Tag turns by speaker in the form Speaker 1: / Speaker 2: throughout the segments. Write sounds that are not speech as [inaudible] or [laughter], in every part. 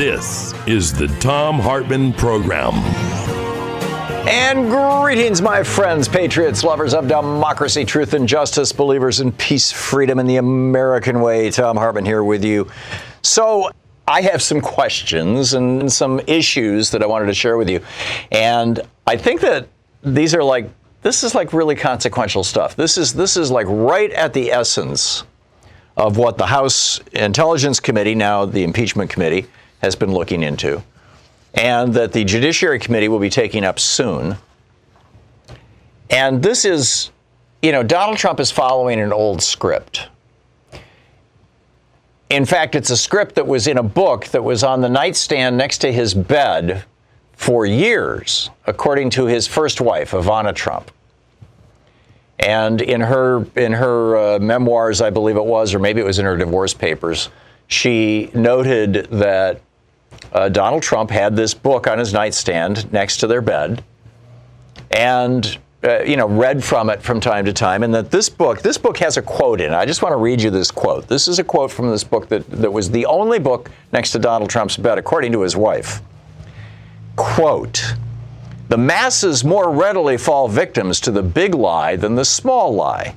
Speaker 1: This is the Thom Hartmann Program.
Speaker 2: And greetings, my friends, patriots, lovers of democracy, truth, and justice, believers in peace, freedom, and the American way. Thom Hartmann here with you. So, I have some questions and some issues that I wanted to share with you. And I think that these are like, this is like really consequential stuff. This is, this is like right at the essence of what the House Intelligence Committee, now the Impeachment Committee, has been looking into, and that the Judiciary Committee will be taking up soon. And this is, you know, Donald Trump is following an old script. In fact, it's a script that was in a book that was on the nightstand next to his bed for years, according to his first wife, Ivana Trump. And in her in her uh, memoirs, I believe it was, or maybe it was in her divorce papers, she noted that uh, Donald Trump had this book on his nightstand next to their bed, and uh, you know read from it from time to time. And that this book, this book has a quote in it. I just want to read you this quote. This is a quote from this book that that was the only book next to Donald Trump's bed, according to his wife. Quote. The masses more readily fall victims to the big lie than the small lie.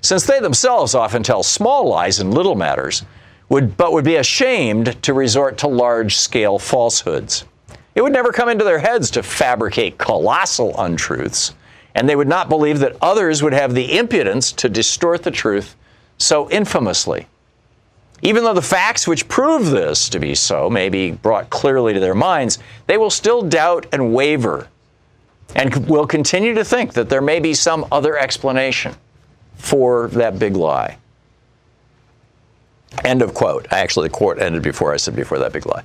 Speaker 2: Since they themselves often tell small lies in little matters, would, but would be ashamed to resort to large scale falsehoods. It would never come into their heads to fabricate colossal untruths, and they would not believe that others would have the impudence to distort the truth so infamously. Even though the facts which prove this to be so may be brought clearly to their minds, they will still doubt and waver and will continue to think that there may be some other explanation for that big lie. End of quote. Actually, the quote ended before I said before that big lie.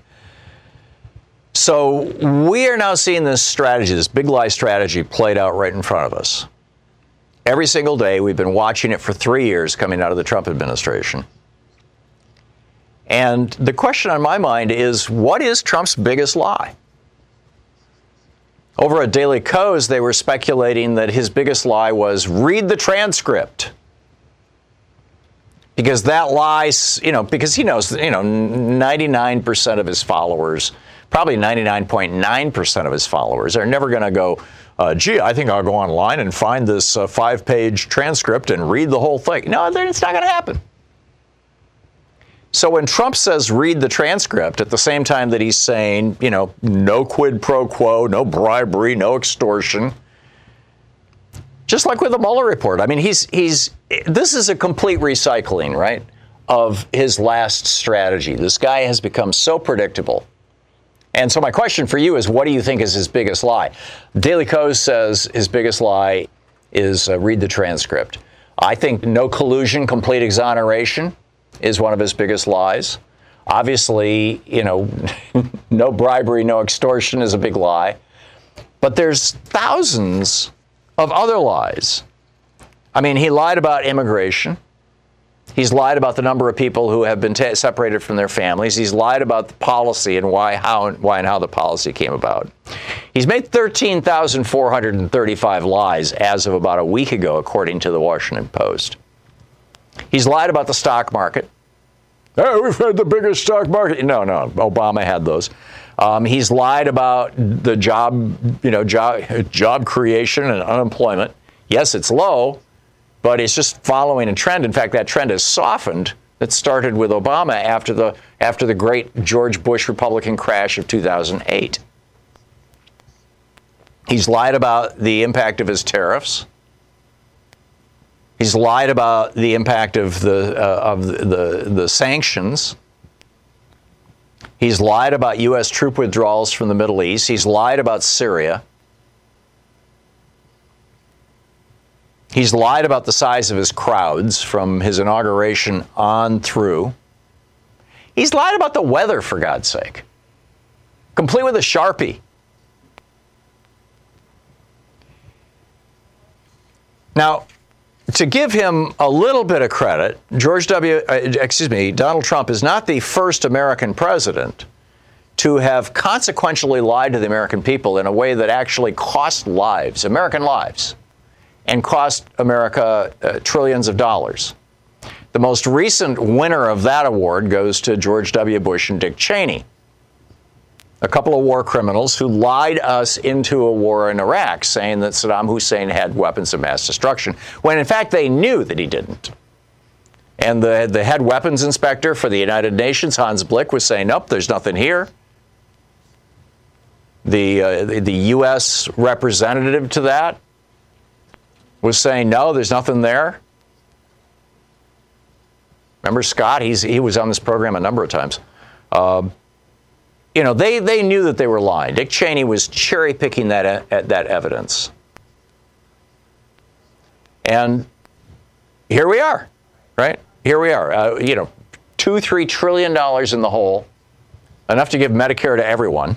Speaker 2: So we are now seeing this strategy, this big lie strategy, played out right in front of us. Every single day, we've been watching it for three years coming out of the Trump administration. And the question on my mind is what is Trump's biggest lie? Over at Daily Kos, they were speculating that his biggest lie was read the transcript because that lies, you know, because he knows, you know, 99% of his followers, probably 99.9% of his followers, are never going to go, uh, gee, I think I'll go online and find this uh, five page transcript and read the whole thing. No, it's not going to happen. So when Trump says read the transcript at the same time that he's saying, you know, no quid pro quo, no bribery, no extortion, just like with the Mueller report. I mean, he's he's this is a complete recycling, right, of his last strategy. This guy has become so predictable. And so my question for you is, what do you think is his biggest lie? Daily Kos says his biggest lie is uh, read the transcript. I think no collusion, complete exoneration is one of his biggest lies. Obviously, you know, [laughs] no bribery, no extortion is a big lie. But there's thousands of other lies. I mean, he lied about immigration. He's lied about the number of people who have been t- separated from their families. He's lied about the policy and why, how, why and how the policy came about. He's made 13,435 lies as of about a week ago, according to the Washington Post. He's lied about the stock market. We've had the biggest stock market. No, no, Obama had those. Um, he's lied about the job, you know, job, job creation and unemployment. Yes, it's low, but it's just following a trend. In fact, that trend has softened. That started with Obama after the after the great George Bush Republican crash of 2008. He's lied about the impact of his tariffs. He's lied about the impact of the uh, of the, the, the sanctions. He's lied about U.S. troop withdrawals from the Middle East. He's lied about Syria. He's lied about the size of his crowds from his inauguration on through. He's lied about the weather, for God's sake, complete with a Sharpie. Now, to give him a little bit of credit, George W. Uh, excuse me, Donald Trump is not the first American president to have consequentially lied to the American people in a way that actually cost lives, American lives and cost America uh, trillions of dollars. The most recent winner of that award goes to George W. Bush and Dick Cheney, a couple of war criminals who lied us into a war in Iraq, saying that Saddam Hussein had weapons of mass destruction, when in fact they knew that he didn't. And the, the head weapons inspector for the United Nations, Hans Blix, was saying, nope, there's nothing here. The, uh, the, the U.S. representative to that, was saying, no, there's nothing there. Remember Scott? He's, he was on this program a number of times. Uh, you know, they, they knew that they were lying. Dick Cheney was cherry picking that, that evidence. And here we are, right? Here we are. Uh, you know, two, three trillion dollars in the hole, enough to give Medicare to everyone.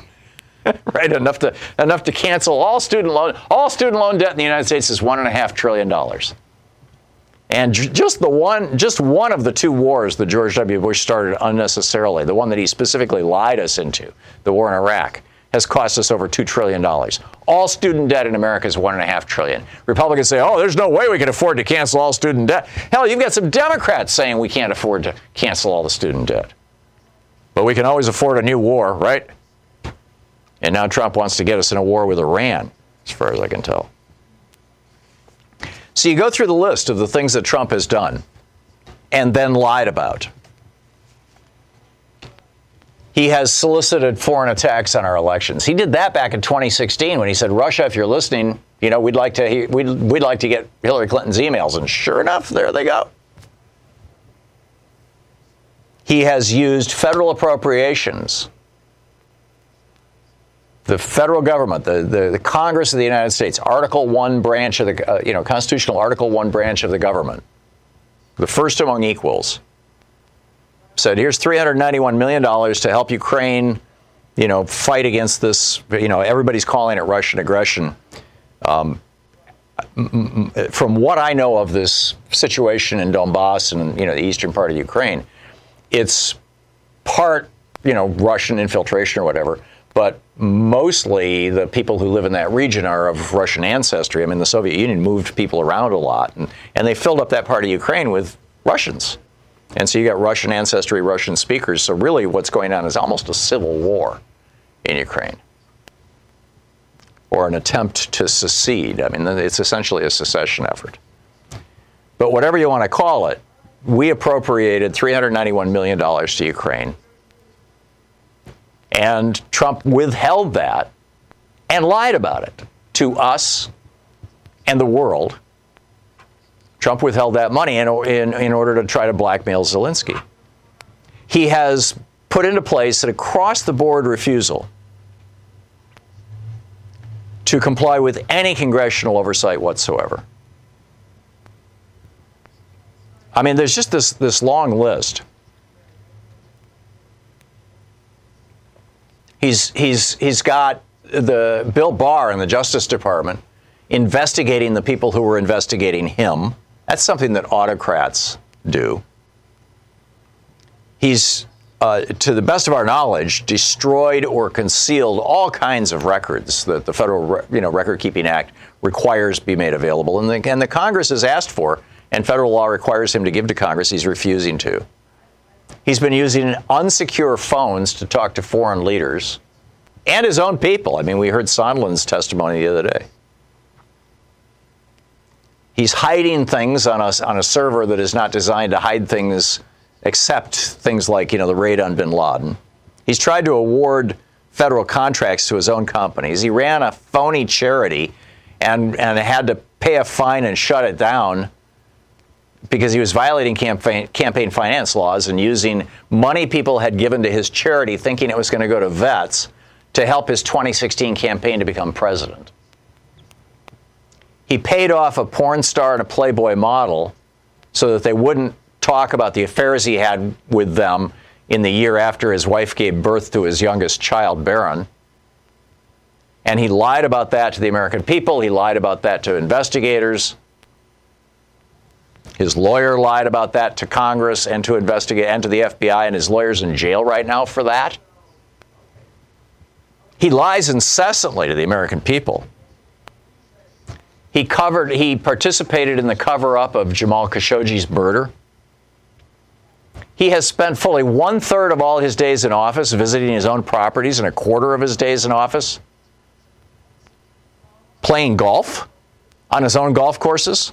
Speaker 2: [laughs] right? Enough to enough to cancel all student loan all student loan debt in the United States is one and a half trillion dollars. And just the one, just one of the two wars that George W. Bush started unnecessarily, the one that he specifically lied us into, the war in Iraq, has cost us over two trillion dollars. All student debt in America is one and a half trillion. Republicans say, "Oh, there's no way we can afford to cancel all student debt." Hell, you've got some Democrats saying we can't afford to cancel all the student debt, but we can always afford a new war, right? And now Trump wants to get us in a war with Iran, as far as I can tell. So you go through the list of the things that Trump has done and then lied about. He has solicited foreign attacks on our elections. He did that back in 2016 when he said, "Russia, if you're listening, you know we'd like to we'd, we'd like to get Hillary Clinton's emails." And sure enough, there they go. He has used federal appropriations the federal government, the, the, the, Congress of the United States, Article 1 branch of the, uh, you know, constitutional Article 1 branch of the government, the first among equals, said, here's $391 million to help Ukraine, you know, fight against this, you know, everybody's calling it Russian aggression. Um, from what I know of this situation in Donbass and, you know, the eastern part of Ukraine, it's part, you know, Russian infiltration or whatever but mostly the people who live in that region are of Russian ancestry. I mean, the Soviet Union moved people around a lot, and, and they filled up that part of Ukraine with Russians. And so you got Russian ancestry, Russian speakers. So really, what's going on is almost a civil war in Ukraine, or an attempt to secede. I mean, it's essentially a secession effort. But whatever you want to call it, we appropriated $391 million to Ukraine and Trump withheld that and lied about it to us and the world. Trump withheld that money in, in, in order to try to blackmail Zelensky. He has put into place an across the board refusal to comply with any congressional oversight whatsoever. I mean, there's just this, this long list. He's, he's, he's got the Bill Barr in the Justice Department investigating the people who were investigating him. That's something that autocrats do. He's, uh, to the best of our knowledge, destroyed or concealed all kinds of records that the Federal you know, Record Keeping Act requires be made available. And the, and the Congress has asked for, and federal law requires him to give to Congress. He's refusing to. He's been using unsecure phones to talk to foreign leaders and his own people. I mean, we heard Sondland's testimony the other day. He's hiding things on a, on a server that is not designed to hide things except things like, you know, the raid on bin Laden. He's tried to award federal contracts to his own companies. He ran a phony charity and, and had to pay a fine and shut it down because he was violating campaign, campaign finance laws and using money people had given to his charity, thinking it was going to go to vets, to help his 2016 campaign to become president. He paid off a porn star and a Playboy model so that they wouldn't talk about the affairs he had with them in the year after his wife gave birth to his youngest child, Barron. And he lied about that to the American people. He lied about that to investigators. His lawyer lied about that to Congress and to investigate and to the FBI, and his lawyer's in jail right now for that. He lies incessantly to the American people. He covered he participated in the cover-up of Jamal Khashoggi's murder. He has spent fully one third of all his days in office visiting his own properties and a quarter of his days in office playing golf on his own golf courses.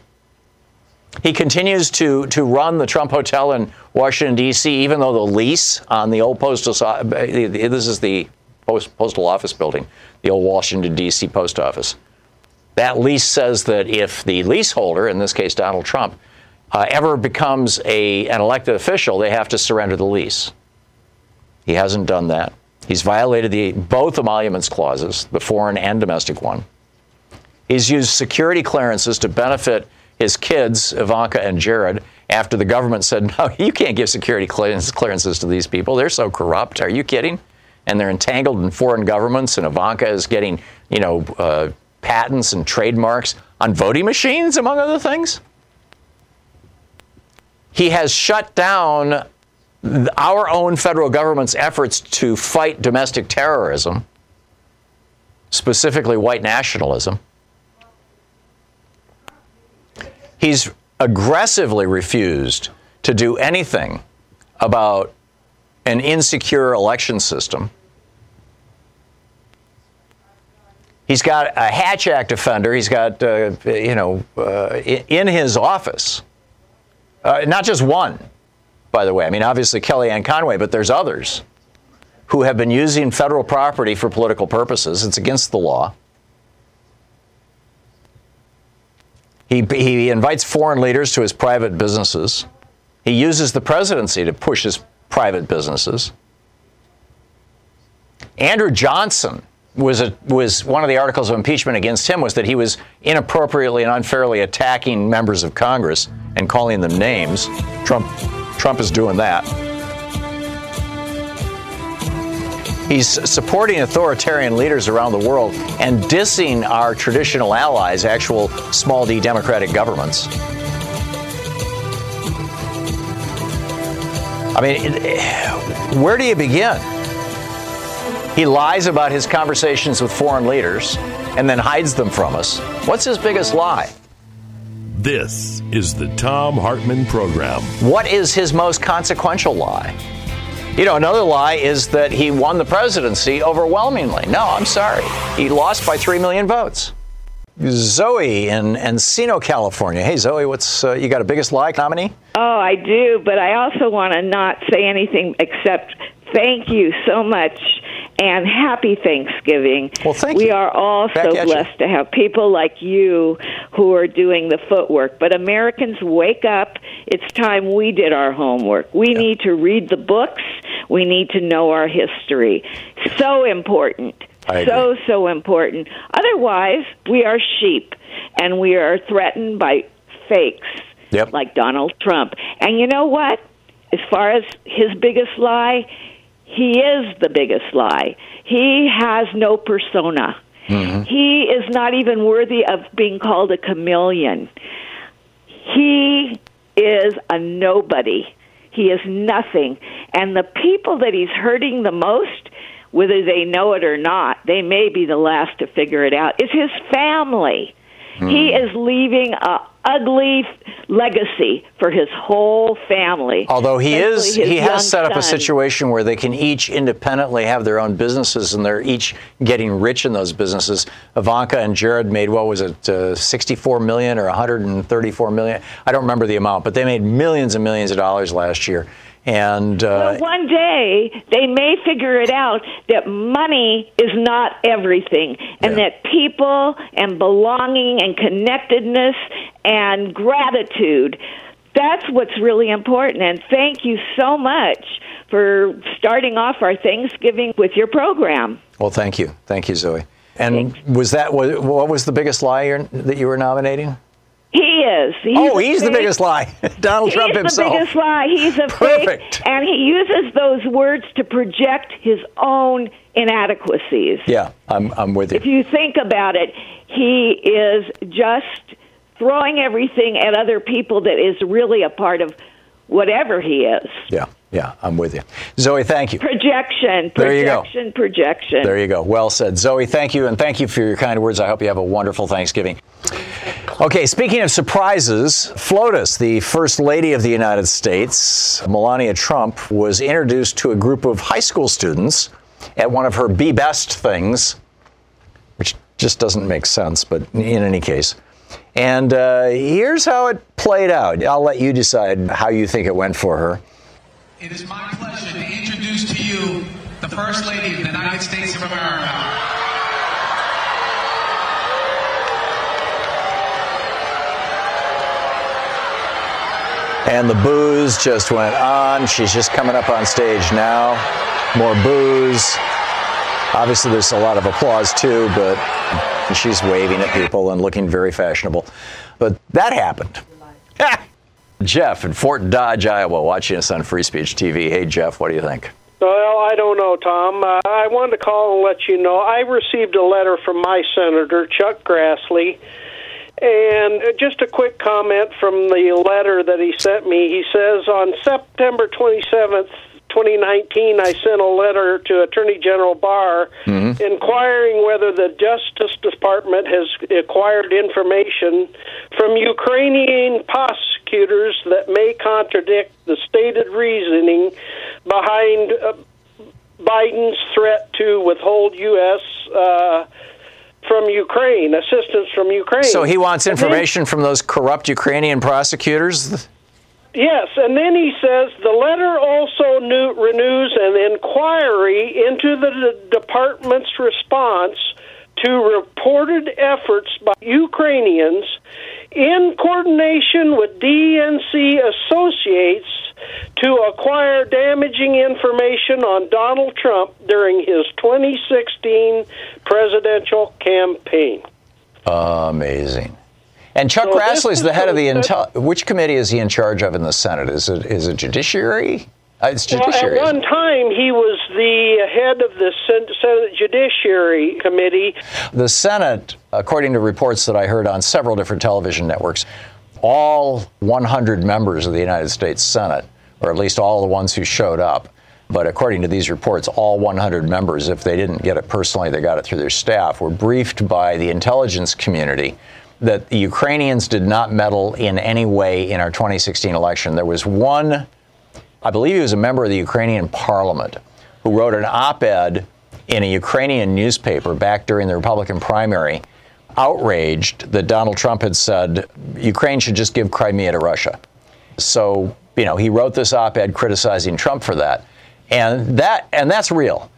Speaker 2: He continues to, to run the Trump Hotel in Washington, D.C., even though the lease on the old postal, this is the post, postal office building, the old Washington, D.C. post office. That lease says that if the leaseholder, in this case Donald Trump, uh, ever becomes a, an elected official, they have to surrender the lease. He hasn't done that. He's violated the, both emoluments clauses, the foreign and domestic one. He's used security clearances to benefit his kids, Ivanka and Jared, after the government said, no, [laughs] you can't give security clearances to these people. They're so corrupt. Are you kidding? And they're entangled in foreign governments, and Ivanka is getting, you know, uh, patents and trademarks on voting machines, among other things. He has shut down our own federal government's efforts to fight domestic terrorism, specifically white nationalism. He's aggressively refused to do anything about an insecure election system. He's got a Hatch Act offender. He's got, uh, you know, uh, in his office. Uh, not just one, by the way. I mean, obviously Kellyanne Conway, but there's others who have been using federal property for political purposes. It's against the law. He, he invites foreign leaders to his private businesses. He uses the presidency to push his private businesses. Andrew Johnson was a, was one of the articles of impeachment against him was that he was inappropriately and unfairly attacking members of Congress and calling them names. Trump Trump is doing that. He's supporting authoritarian leaders around the world and dissing our traditional allies, actual small d democratic governments. I mean, eh, where do you begin? He lies about his conversations with foreign leaders and then hides them from us. What's his biggest lie?
Speaker 1: This is the Thom Hartmann Program.
Speaker 2: What is his most consequential lie? You know, another lie is that he won the presidency overwhelmingly. No, I'm sorry. He lost by 3 million votes. Zoe in Encino, California. Hey, Zoe, what's uh, you got a biggest lie nominee?
Speaker 3: Oh, I do, but I also want to not say anything except thank you so much and happy Thanksgiving.
Speaker 2: Well, thank
Speaker 3: we
Speaker 2: you.
Speaker 3: are all
Speaker 2: Back
Speaker 3: so
Speaker 2: at you.
Speaker 3: blessed to have people like you who are doing the footwork. But Americans, wake up. It's time we did our homework. We need to read the books. We need to know our history. So important. So, so important. Otherwise, we are sheep and we are threatened by fakes
Speaker 2: Yep.
Speaker 3: like Donald Trump. And you know what? As far as his biggest lie, he is the biggest lie. He has no persona. Mm-hmm. He is not even worthy of being called a chameleon. He is a nobody. He is nothing. And the people that he's hurting the most, whether they know it or not, they may be the last to figure it out, is his family. He mm-hmm. is leaving a ugly legacy for his whole family.
Speaker 2: Although he is, he has set up a situation where they can each independently have their own businesses, and they're each getting rich in those businesses. Ivanka and Jared made what was it, uh, 64 million or 134 million? I don't remember the amount, but they made millions and millions of dollars last year. And uh,
Speaker 3: But one day they may figure it out that money is not everything, and
Speaker 2: Yeah.
Speaker 3: that people and belonging and connectedness and gratitude. That's what's really important. And thank you so much for starting off our Thanksgiving with your program.
Speaker 2: well, thank you, thank you, Zoe. And was that what, what was the biggest lie that you were nominating?
Speaker 3: He is. He's
Speaker 2: oh, he's the biggest lie, [laughs] Donald Trump himself.
Speaker 3: He's the biggest lie. He's a
Speaker 2: Perfect.
Speaker 3: fake, and he uses those words to project his own inadequacies.
Speaker 2: Yeah, I'm, I'm with you.
Speaker 3: If you think about it, he is just throwing everything at other people that is really a part of whatever he is.
Speaker 2: Yeah, yeah, I'm with you. Zoe, thank you.
Speaker 3: Projection,
Speaker 2: There you go.
Speaker 3: projection, projection.
Speaker 2: There you go. Well said. Zoe, thank you, and thank you for your kind words. I hope you have a wonderful Thanksgiving. Okay, speaking of surprises, FLOTUS, the First Lady of the United States, Melania Trump, was introduced to a group of high school students at one of her Be Best things, which just doesn't make sense, but in any case. And uh, here's how it played out. I'll let you decide how you think it went for her.
Speaker 4: It is my pleasure to introduce to you the First Lady of the United States of America.
Speaker 2: And the booze just went on. She's just coming up on stage now. More booze. Obviously, there's a lot of applause too, but she's waving at people and looking very fashionable. But that happened. [laughs] Jeff in Fort Dodge, Iowa, watching us on Free Speech TV. Hey, Jeff, what do you think?
Speaker 5: Well, I don't know, Tom. Uh, I wanted to call and let you know I received a letter from my senator, Chuck Grassley. And just a quick comment from the letter that he sent me. He says on September 27th, 2019, I sent a letter to Attorney General Barr inquiring whether the Justice Department has acquired information from Ukrainian prosecutors that may contradict the stated reasoning behind uh, Biden's threat to withhold U.S. Uh, from Ukraine, assistance from Ukraine.
Speaker 2: So he wants information from those corrupt Ukrainian prosecutors?
Speaker 5: Yes, and then he says the letter also new, renews an inquiry into the d- department's response to reported efforts by Ukrainians in coordination with DNC associates to acquire damaging information on Donald Trump during his 2016 presidential campaign.
Speaker 2: Amazing. And Chuck
Speaker 5: So this
Speaker 2: Grassley's
Speaker 5: is
Speaker 2: the head of the intel. Which committee is he in charge of in the Senate? Is it is it Judiciary? Uh, it's
Speaker 5: Well,
Speaker 2: Judiciary.
Speaker 5: at one time, he was the head of the Senate Judiciary Committee.
Speaker 2: The Senate, according to reports that I heard on several different television networks, all 100 members of the United States Senate, or at least all the ones who showed up, but according to these reports, all 100 members, if they didn't get it personally, they got it through their staff, were briefed by the intelligence community that the Ukrainians did not meddle in any way in our 2016 election. There was one I believe he was a member of the Ukrainian parliament who wrote an op ed in a Ukrainian newspaper back during the Republican primary, outraged that Donald Trump had said Ukraine should just give Crimea to Russia. So, you know, he wrote this op ed criticizing Trump for that. And that and that's real.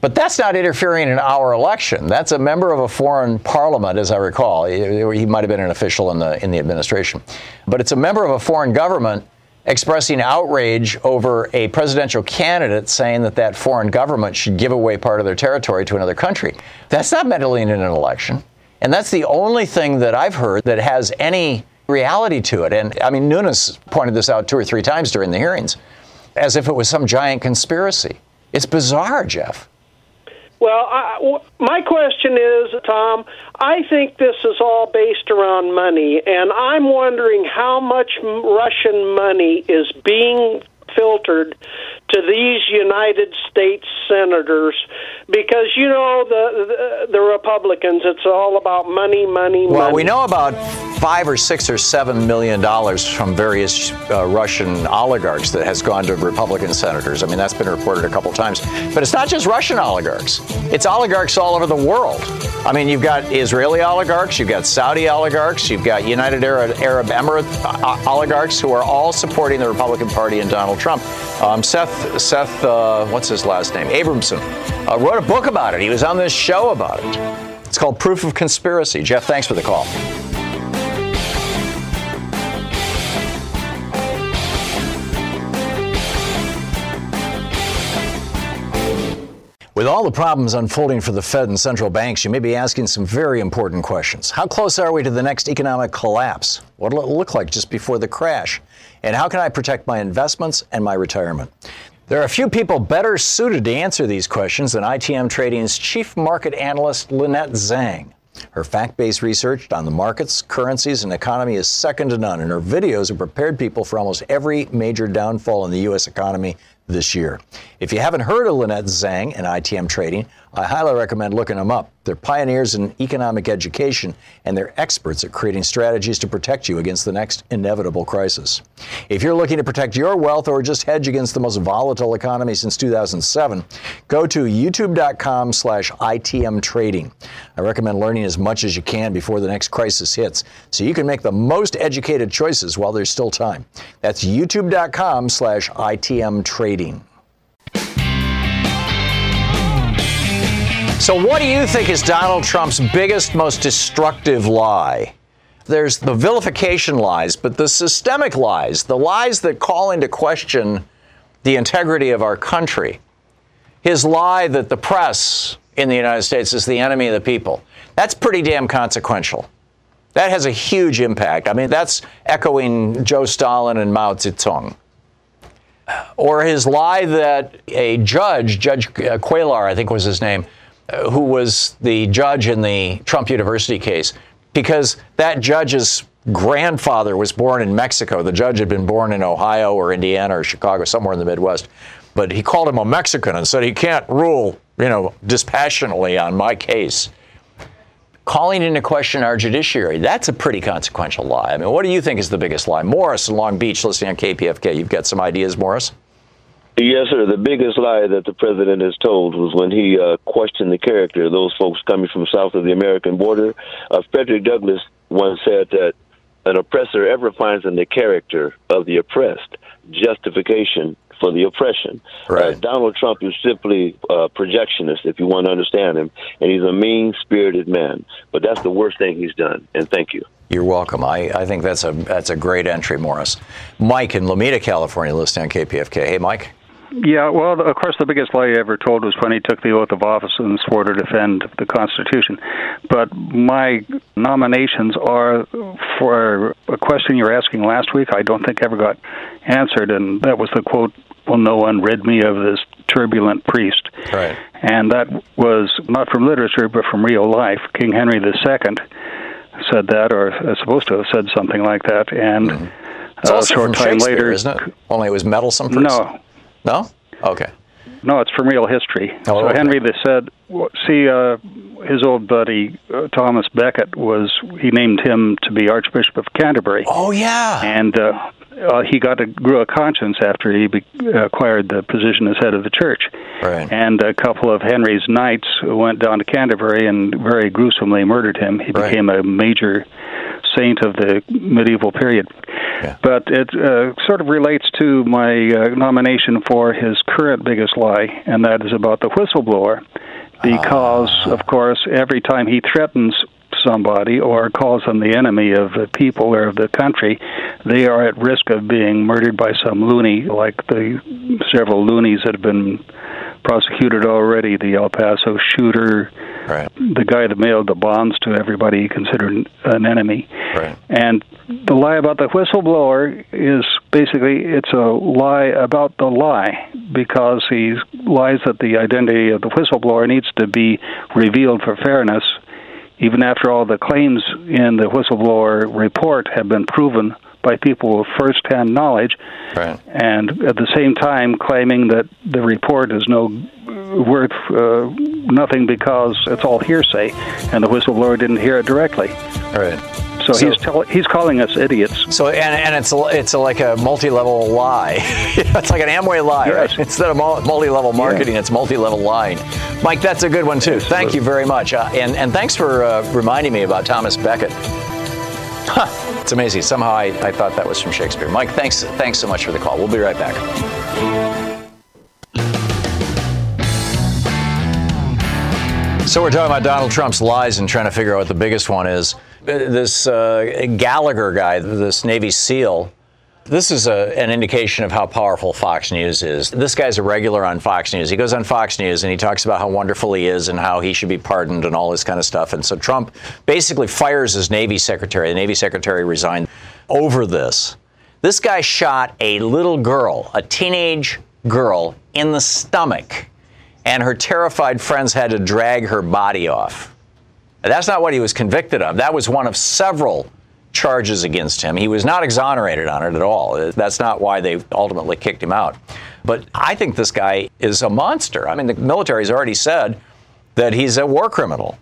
Speaker 2: But that's not interfering in our election. That's a member of a foreign parliament, as I recall. He, might have been an official in the in the administration. But it's a member of a foreign government expressing outrage over a presidential candidate saying that that foreign government should give away part of their territory to another country. That's not meddling in an election. And that's the only thing that I've heard that has any reality to it. And I mean, Nunes pointed this out two or three times during the hearings, as if it was some giant conspiracy. It's bizarre, Jeff.
Speaker 5: Well, I, w- my question is, Tom, I think this is all based around money, and I'm wondering how much Russian money is being filtered to these United States senators because you know the the, the Republicans it's all about money money money.
Speaker 2: well
Speaker 5: money.
Speaker 2: we know about 5 or 6 or 7 million dollars from various uh, Russian oligarchs that has gone to Republican senators I mean that's been reported a couple times but it's not just Russian oligarchs it's oligarchs all over the world I mean you've got Israeli oligarchs you've got Saudi oligarchs you've got United Arab, Arab Emirates uh, oligarchs who are all supporting the Republican Party and Donald Trump um, Seth Seth, uh, what's his last name? Abramson, uh, wrote a book about it. He was on this show about it. It's called Proof of Conspiracy. Jeff, thanks for the call. With all the problems unfolding for the Fed and central banks, you may be asking some very important questions. How close are we to the next economic collapse? What will it look like just before the crash? And how can I protect my investments and my retirement? There are a few people better suited to answer these questions than ITM Trading's chief market analyst, Lynette Zhang. Her fact based research on the markets, currencies, and economy is second to none, and her videos have prepared people for almost every major downfall in the U.S. economy this year. If you haven't heard of Lynette Zhang and ITM Trading, I highly recommend looking them up. They're pioneers in economic education and they're experts at creating strategies to protect you against the next inevitable crisis. If you're looking to protect your wealth or just hedge against the most volatile economy since 2007, go to youtube.com slash ITM Trading. I recommend learning as much as you can before the next crisis hits so you can make the most educated choices while there's still time. That's youtube.com slash ITM Trading. So, what do you think is Donald Trump's biggest, most destructive lie? There's the vilification lies, but the systemic lies, the lies that call into question the integrity of our country. His lie that the press in the United States is the enemy of the people. That's pretty damn consequential. That has a huge impact. I mean, that's echoing Joe Stalin and Mao Zedong. Or his lie that a judge, Judge Curiel, I think was his name, who was the judge in the Trump University case, because that judge's grandfather was born in Mexico. The judge had been born in Ohio or Indiana or Chicago, somewhere in the Midwest. But he called him a Mexican and said he can't rule, you know, dispassionately on my case. Calling into question our judiciary, that's a pretty consequential lie. I mean, what do you think is the biggest lie? Morris in Long Beach, listening on KPFK. You've got some ideas, Morris?
Speaker 6: Yes, sir. The biggest lie that the president has told was when he uh, questioned the character of those folks coming from south of the American border. Uh, Frederick Douglass once said that an oppressor ever finds in the character of the oppressed justification for the oppression.
Speaker 2: Uh, right.
Speaker 6: Uh, Donald Trump is simply a projectionist, if you want to understand him, and he's a mean spirited man. But that's the worst thing he's done. And thank you.
Speaker 2: You're welcome. I, I think that's a that's a great entry, Morris. Mike in Lomita, California, listening on KPFK. Hey, Mike.
Speaker 7: Yeah, well, of course, the biggest lie he ever told was when he took the oath of office and swore to defend the Constitution. But my nominations are for a question you were asking last week. I don't think ever got answered, and that was the quote, "Will no one rid me of this turbulent priest?"
Speaker 2: Right.
Speaker 7: And that was not from literature, but from real life. King Henry II said that, or is supposed to have said something like that, and.
Speaker 2: Mm-hmm. It's also
Speaker 7: a short
Speaker 2: from
Speaker 7: time later,
Speaker 2: isn't it? Only it was meddlesome. Priest?
Speaker 7: No,
Speaker 2: no? Okay.
Speaker 7: No, it's from real history.
Speaker 2: Oh,
Speaker 7: so
Speaker 2: okay.
Speaker 7: Henry they said, see, uh, his old buddy uh, Thomas Becket was he named him to be Archbishop of Canterbury,
Speaker 2: Oh yeah.
Speaker 7: and uh, uh, he got a grew a conscience after he be, acquired the position as head of the church.
Speaker 2: Right.
Speaker 7: And a couple of Henry's knights went down to Canterbury and very gruesomely murdered him. He
Speaker 2: Right.
Speaker 7: became a major saint of the medieval period.
Speaker 2: Yeah.
Speaker 7: But it uh, sort of relates to my uh, nomination for his current biggest lie, and that is about the whistleblower. Because,
Speaker 2: Ah.
Speaker 7: of course, every time he threatens somebody or calls them the enemy of the people or of the country, they are at risk of being murdered by some loony, like the several loonies that have been prosecuted already the El Paso shooter,
Speaker 2: Right.
Speaker 7: the guy that mailed the bombs to everybody he considered an enemy.
Speaker 2: Right.
Speaker 7: And the lie about the whistleblower is basically it's a lie about the lie because he lies that the identity of the whistleblower needs to be revealed for fairness, even after all the claims in the whistleblower report have been proven by people with first-hand knowledge,
Speaker 2: right.
Speaker 7: and at the same time claiming that the report is no worth uh, nothing because it's all hearsay, and the whistleblower didn't hear it directly.
Speaker 2: Right.
Speaker 7: So, so he's tell, he's calling us idiots.
Speaker 2: So and, and it's it's a, like a multi-level lie. [laughs] it's like an Amway lie, yes. right? [laughs] Instead of multi-level marketing, yeah. it's multi-level lying. Mike, that's a good one too. Absolutely. Thank you very much, uh, and and thanks for uh, reminding me about Thomas Becket. Huh, it's amazing. Somehow I, I thought that was from Shakespeare. Mike, thanks thanks so much for the call. We'll be right back. So we're talking about Donald Trump's lies and trying to figure out what the biggest one is. This uh, Gallagher guy, this Navy SEAL, this is a, an indication of how powerful Fox News is. This guy's a regular on Fox News. He goes on Fox News and he talks about how wonderful he is and how he should be pardoned and all this kind of stuff. And so Trump basically fires his Navy secretary. The Navy secretary resigned over this. This guy shot a little girl, a teenage girl, in the stomach and her terrified friends had to drag her body off. That's not what he was convicted of. That was one of several charges against him. He was not exonerated on it at all. Uh, that's not why they ultimately kicked him out. But I think this guy is a monster. I mean, the military has already said that he's a war criminal.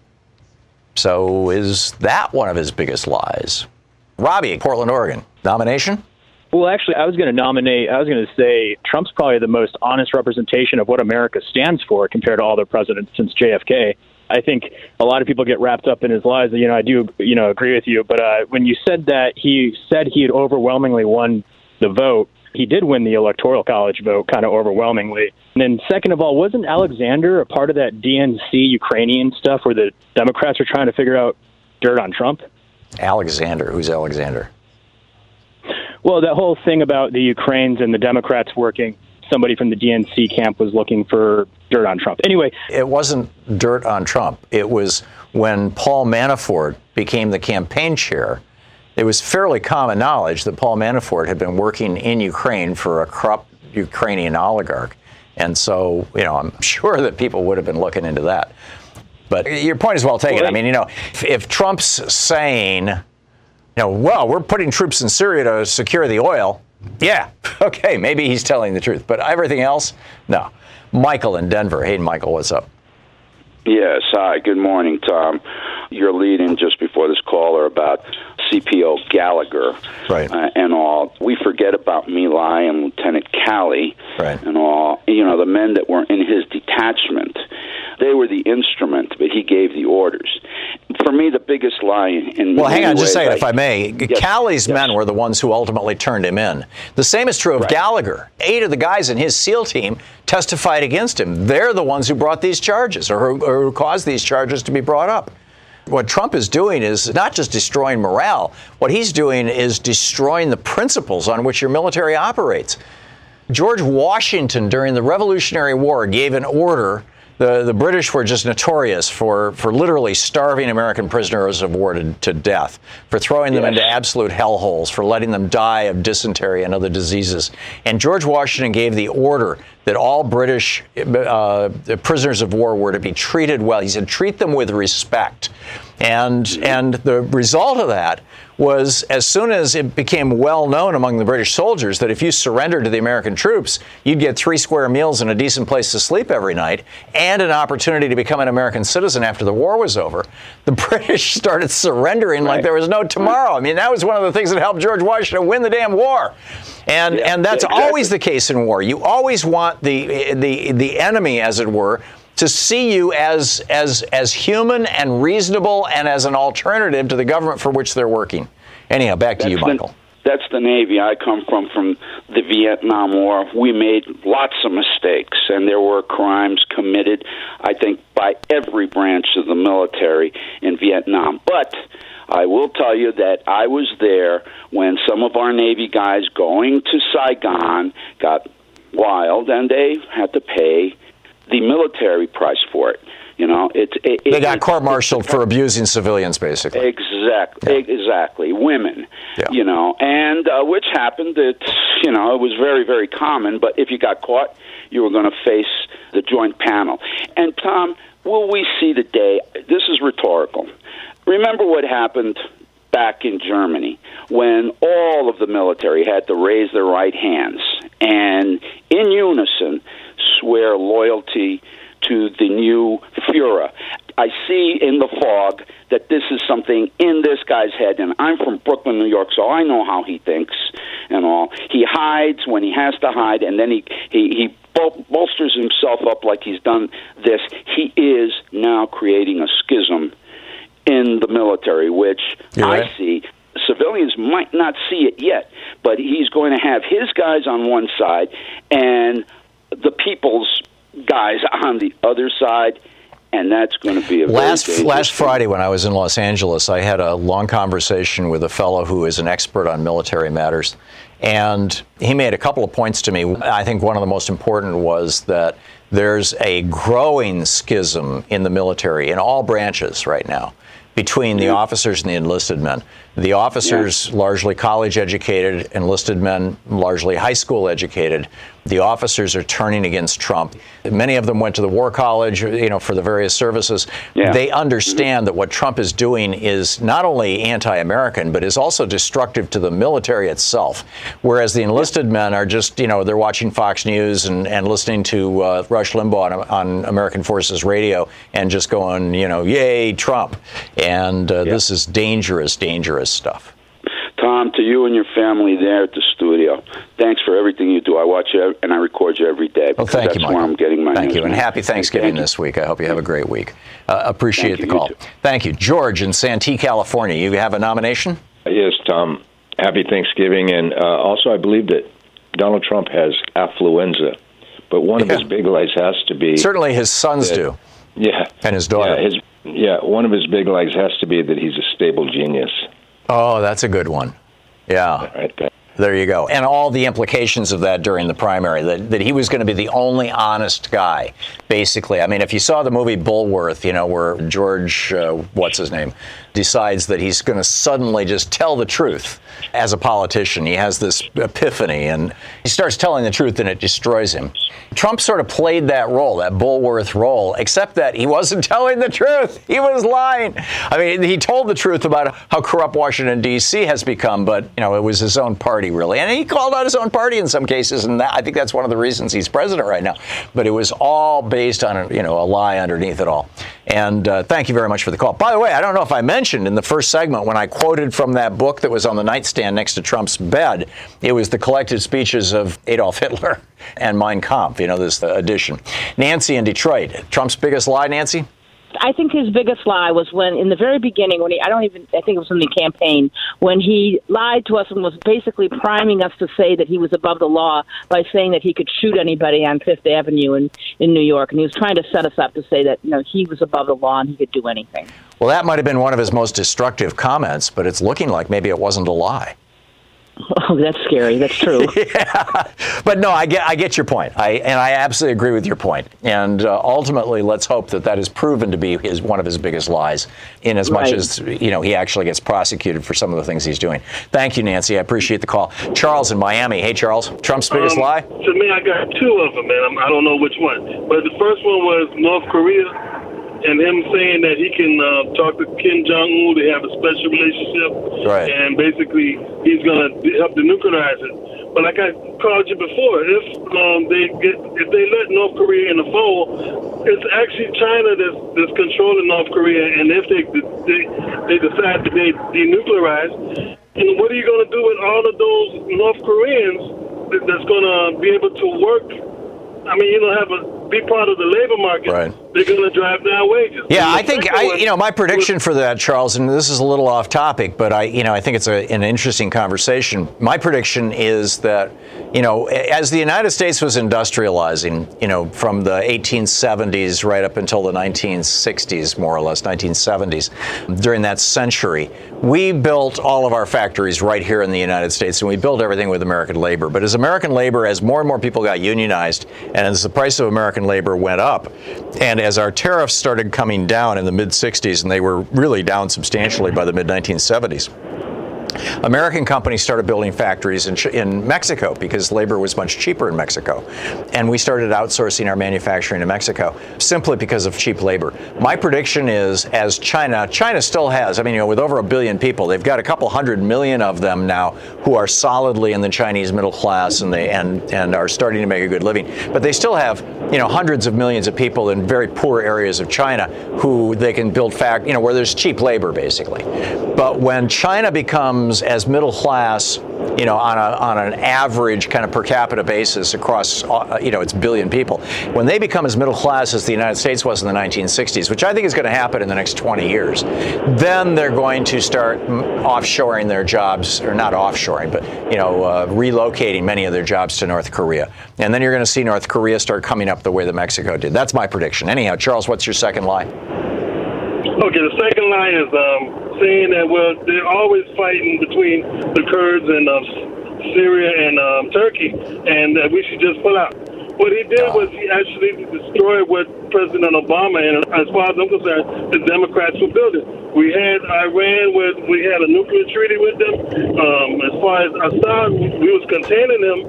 Speaker 2: So is that one of his biggest lies? Robbie, Portland, Oregon. Nomination?
Speaker 8: Well, actually, I was going to nominate, I was going to say Trump's probably the most honest representation of what America stands for compared to all the presidents since JFK. I think a lot of people get wrapped up in his lies. You know, I do, you know, agree with you. But uh, when you said that he said he had overwhelmingly won the vote, he did win the electoral college vote kind of overwhelmingly. And then, second of all, wasn't Alexander a part of that DNC Ukrainian stuff where the Democrats are trying to figure out dirt on Trump?
Speaker 2: Alexander, who's Alexander?
Speaker 8: Well, that whole thing about the Ukrainians and the Democrats working, somebody from the DNC camp was looking for dirt on Trump. Anyway,
Speaker 2: it wasn't dirt on Trump. It was when Paul Manafort became the campaign chair. It was fairly common knowledge that Paul Manafort had been working in Ukraine for a corrupt Ukrainian oligarch. And so, you know, I'm [laughs] sure that people would have been looking into that. But your point is well taken. Well, I mean, you know, if, if Trump's saying, you know, well, we're putting troops in Syria to secure the oil. Yeah, [laughs] okay, maybe he's telling the truth, but everything else, no. Michael in Denver. Hey, Michael, what's up?
Speaker 9: Yes, hi, good morning, Tom. You're leading just before this caller about CPO Gallagher
Speaker 2: right.
Speaker 9: uh, and all. We forget about My Lai and Lieutenant Calley
Speaker 2: right.
Speaker 9: and all. You know, the men that were in his detachment. They were the instrument, but he gave the orders. For me, the biggest lie in
Speaker 2: well, hang on, just a second, if I may. Yes, Calley's
Speaker 9: yes.
Speaker 2: men were the ones who ultimately turned him in. The same is true of
Speaker 9: right.
Speaker 2: Gallagher. Eight of the guys in his SEAL team testified against him. They're the ones who brought these charges or who, or who caused these charges to be brought up. What Trump is doing is not just destroying morale, what he's doing is destroying the principles on which your military operates. George Washington, during the Revolutionary War, gave an order the, the British were just notorious for, for literally starving American prisoners of war to, to death, for throwing them
Speaker 9: Yes.
Speaker 2: into absolute hellholes, for letting them die of dysentery and other diseases. And George Washington gave the order that all British uh, prisoners of war were to be treated well. He said, treat them with respect. And, and the result of that was as soon as it became well known among the British soldiers that if you surrendered to the American troops, you'd get three square meals and a decent place to sleep every night and an opportunity to become an American citizen after the war was over, the [laughs] British started surrendering like there was no tomorrow. I mean, that was one of the things that helped George Washington win the damn war. And,
Speaker 9: Yeah,
Speaker 2: and that's
Speaker 9: exactly.
Speaker 2: always the case in war. You always want the, the, the enemy, as it were, to see you as, as, as human and reasonable and as an alternative to the government for which they're working. Anyhow, back to you,
Speaker 9: the-
Speaker 2: Michael.
Speaker 9: that's the Navy I come from, from the Vietnam War. We made lots of mistakes, and there were crimes committed, I think, by every branch of the military in Vietnam. But I will tell you that I was there when some of our Navy guys going to Saigon got wild, and they had to pay the military price for it. You know, it's it,
Speaker 2: They got
Speaker 9: it-
Speaker 2: court-martialed for abusing civilians, basically.
Speaker 9: Exactly, exactly. Women,
Speaker 2: Yeah.
Speaker 9: you know, and uh, which happened. That you know, it was very, very common. But if you got caught, you were going to face the joint panel. And Tom, will we see the day? This is rhetorical. Remember what happened back in Germany when all of the military had to raise their right hands and, in unison, swear loyalty to the new Fuhrer. I see in the fog that this is something in this guy's head, and I'm from Brooklyn, New York, so I know how he thinks and all. He hides when he has to hide, and then he he, he bol- bolsters himself up like he's done this. He is now creating a schism in the military, which
Speaker 2: You're
Speaker 9: I
Speaker 2: right.
Speaker 9: see. Civilians might not see it yet, but he's going to have his guys on one side and the people's guys on the other side, and that's going to be a
Speaker 2: Last last. Friday, when I was in Los Angeles, I had a long conversation with a fellow who is an expert on military matters, and he made a couple of points to me. I think one of the most important was that there's a growing schism in the military in all branches right now between the officers and the enlisted men. The officers largely college educated, enlisted men largely high school educated. The officers are turning against Trump. Many of them went to the war college, you know, for the various services.
Speaker 9: Yeah.
Speaker 2: They understand that what Trump is doing is not only anti-American, but is also destructive to the military itself. Whereas the enlisted men are just, you know, they're watching Fox News and, and listening to uh, Rush Limbaugh on, on American Forces Radio and just going, you know, yay, Trump. And uh, this is dangerous, dangerous stuff.
Speaker 9: Tom, to you and your family there at the studio, thanks for everything you do. I watch you and I record you every day.
Speaker 2: Well, thank
Speaker 9: that's
Speaker 2: you,
Speaker 9: where I'm getting my
Speaker 2: Thank
Speaker 9: news,
Speaker 2: you, and happy Thanksgiving
Speaker 9: Thank you.
Speaker 2: this week. I hope you have a great week. Uh, appreciate
Speaker 9: Thank
Speaker 2: the
Speaker 9: You
Speaker 2: call.
Speaker 9: too.
Speaker 2: Thank you, George in Santee, California. You have a nomination?
Speaker 10: Yes, Tom. Happy Thanksgiving. And uh, also, I believe that Donald Trump has affluenza, but one of his big lies has to be
Speaker 2: Certainly, his sons
Speaker 10: that-
Speaker 2: do,
Speaker 10: Yeah.
Speaker 2: and his daughter.
Speaker 10: Yeah, his, yeah, one of his big lies has to be that he's a stable genius.
Speaker 2: Oh, that's a good one. Yeah.
Speaker 10: Right there.
Speaker 2: There you go. And all the implications of that during the primary, that, that he was going to be the only honest guy, basically. I mean, if you saw the movie Bulworth, you know, where George, uh, what's his name, decides that he's going to suddenly just tell the truth as a politician. He has this epiphany and he starts telling the truth and it destroys him. Trump sort of played that role, that Bulworth role, except that he wasn't [laughs] telling the truth. He was lying. I mean, he told the truth about how corrupt Washington, D.C. has become, but, you know, it was his own party, really. And he called out his own party in some cases, and that, I think that's one of the reasons he's president right now. But it was all based on, you know, a lie underneath it all. And uh, thank you very much for the call. By the way, I don't know if I mentioned in the first segment when I quoted from that book that was on the nightstand next to Trump's bed, it was the collected speeches of Adolf Hitler [laughs] and Mein Kampf, you know, this uh, edition. Nancy in Detroit, Trump's biggest lie, Nancy?
Speaker 11: I think his biggest lie was when, in the very beginning, when he, I don't even, I think it was in the campaign, when he lied to us and was basically priming us to say that he was above the law by saying that he could shoot anybody on Fifth Avenue in, in New York. And he was trying to set us up to say that, you know, he was above the law and he could do anything.
Speaker 2: Well, that might have been one of his most destructive comments, but it's looking like maybe it wasn't a lie. [laughs]
Speaker 11: Oh, that's scary. That's true. [laughs]
Speaker 2: yeah. But no, I get I get your point. I and I absolutely agree with your point. And uh, ultimately, let's hope that that is proven to be his one of his biggest lies, in as much
Speaker 11: Right.
Speaker 2: as you know he actually gets prosecuted for some of the things he's doing. Thank you, Nancy. I appreciate the call. Charles in Miami. Hey, Charles. Trump's biggest
Speaker 12: Um,
Speaker 2: lie.
Speaker 12: To me, I got two of them, man. I'm, I don't know which one. But the first one was North Korea and him saying that he can uh, talk to Kim Jong Un. They have a special relationship,
Speaker 2: Right.
Speaker 12: and basically he's going to help denuclearize it. But like I called you before, if um, they get if they let North Korea in the fold, it's actually China that's, that's controlling North Korea, and if they they, they decide to they denuclearize, and what are you going to do with all of those North Koreans that, that's going to be able to work? I mean, you don't have a be part of the labor market.
Speaker 2: Right.
Speaker 12: They're going to drive down wages.
Speaker 2: Yeah, I think I, you know, my prediction for that, Charles, and this is a little off topic, but I, you know, I think it's a, an interesting conversation. My prediction is that, you know, as the United States was industrializing, you know, from the 1870s right up until the 1960s, more or less, 1970s, during that century, we built all of our factories right here in the United States, and we built everything with American labor. But as American labor, as more and more people got unionized, and as the price of American labor went up, and as our tariffs started coming down in the mid 60s, and they were really down substantially by the mid 1970s, American companies started building factories in, in, Mexico because labor was much cheaper in Mexico. And we started outsourcing our manufacturing to Mexico simply because of cheap labor. My prediction is as China, China still has, I mean, you know, with over a billion people, they've got a couple hundred million of them now who are solidly in the Chinese middle class and they and, and are starting to make a good living. But they still have, you know, hundreds of millions of people in very poor areas of China who they can build fact, you know, where there's cheap labor basically. But when China becomes as middle class, you know, on, a, on an average kind of per capita basis across, uh, you know, its billion people, when they become as middle class as the United States was in the 1960s, which I think is going to happen in the next 20 years, then they're going to start offshoring their jobs, or not offshoring, but, you know, uh, relocating many of their jobs to North Korea. And then you're going to see North Korea start coming up the way that Mexico did. That's my prediction. Anyhow, Charles, what's your second lie?
Speaker 12: Okay, the second line is um, saying that well they're always fighting between the Kurds and uh, Syria and um, Turkey, and that we should just pull out. What he did was he actually destroyed what President Obama and, as far as I'm concerned, the Democrats were building. We had Iran, with we had a nuclear treaty with them. Um, as far as Assad, we was containing them,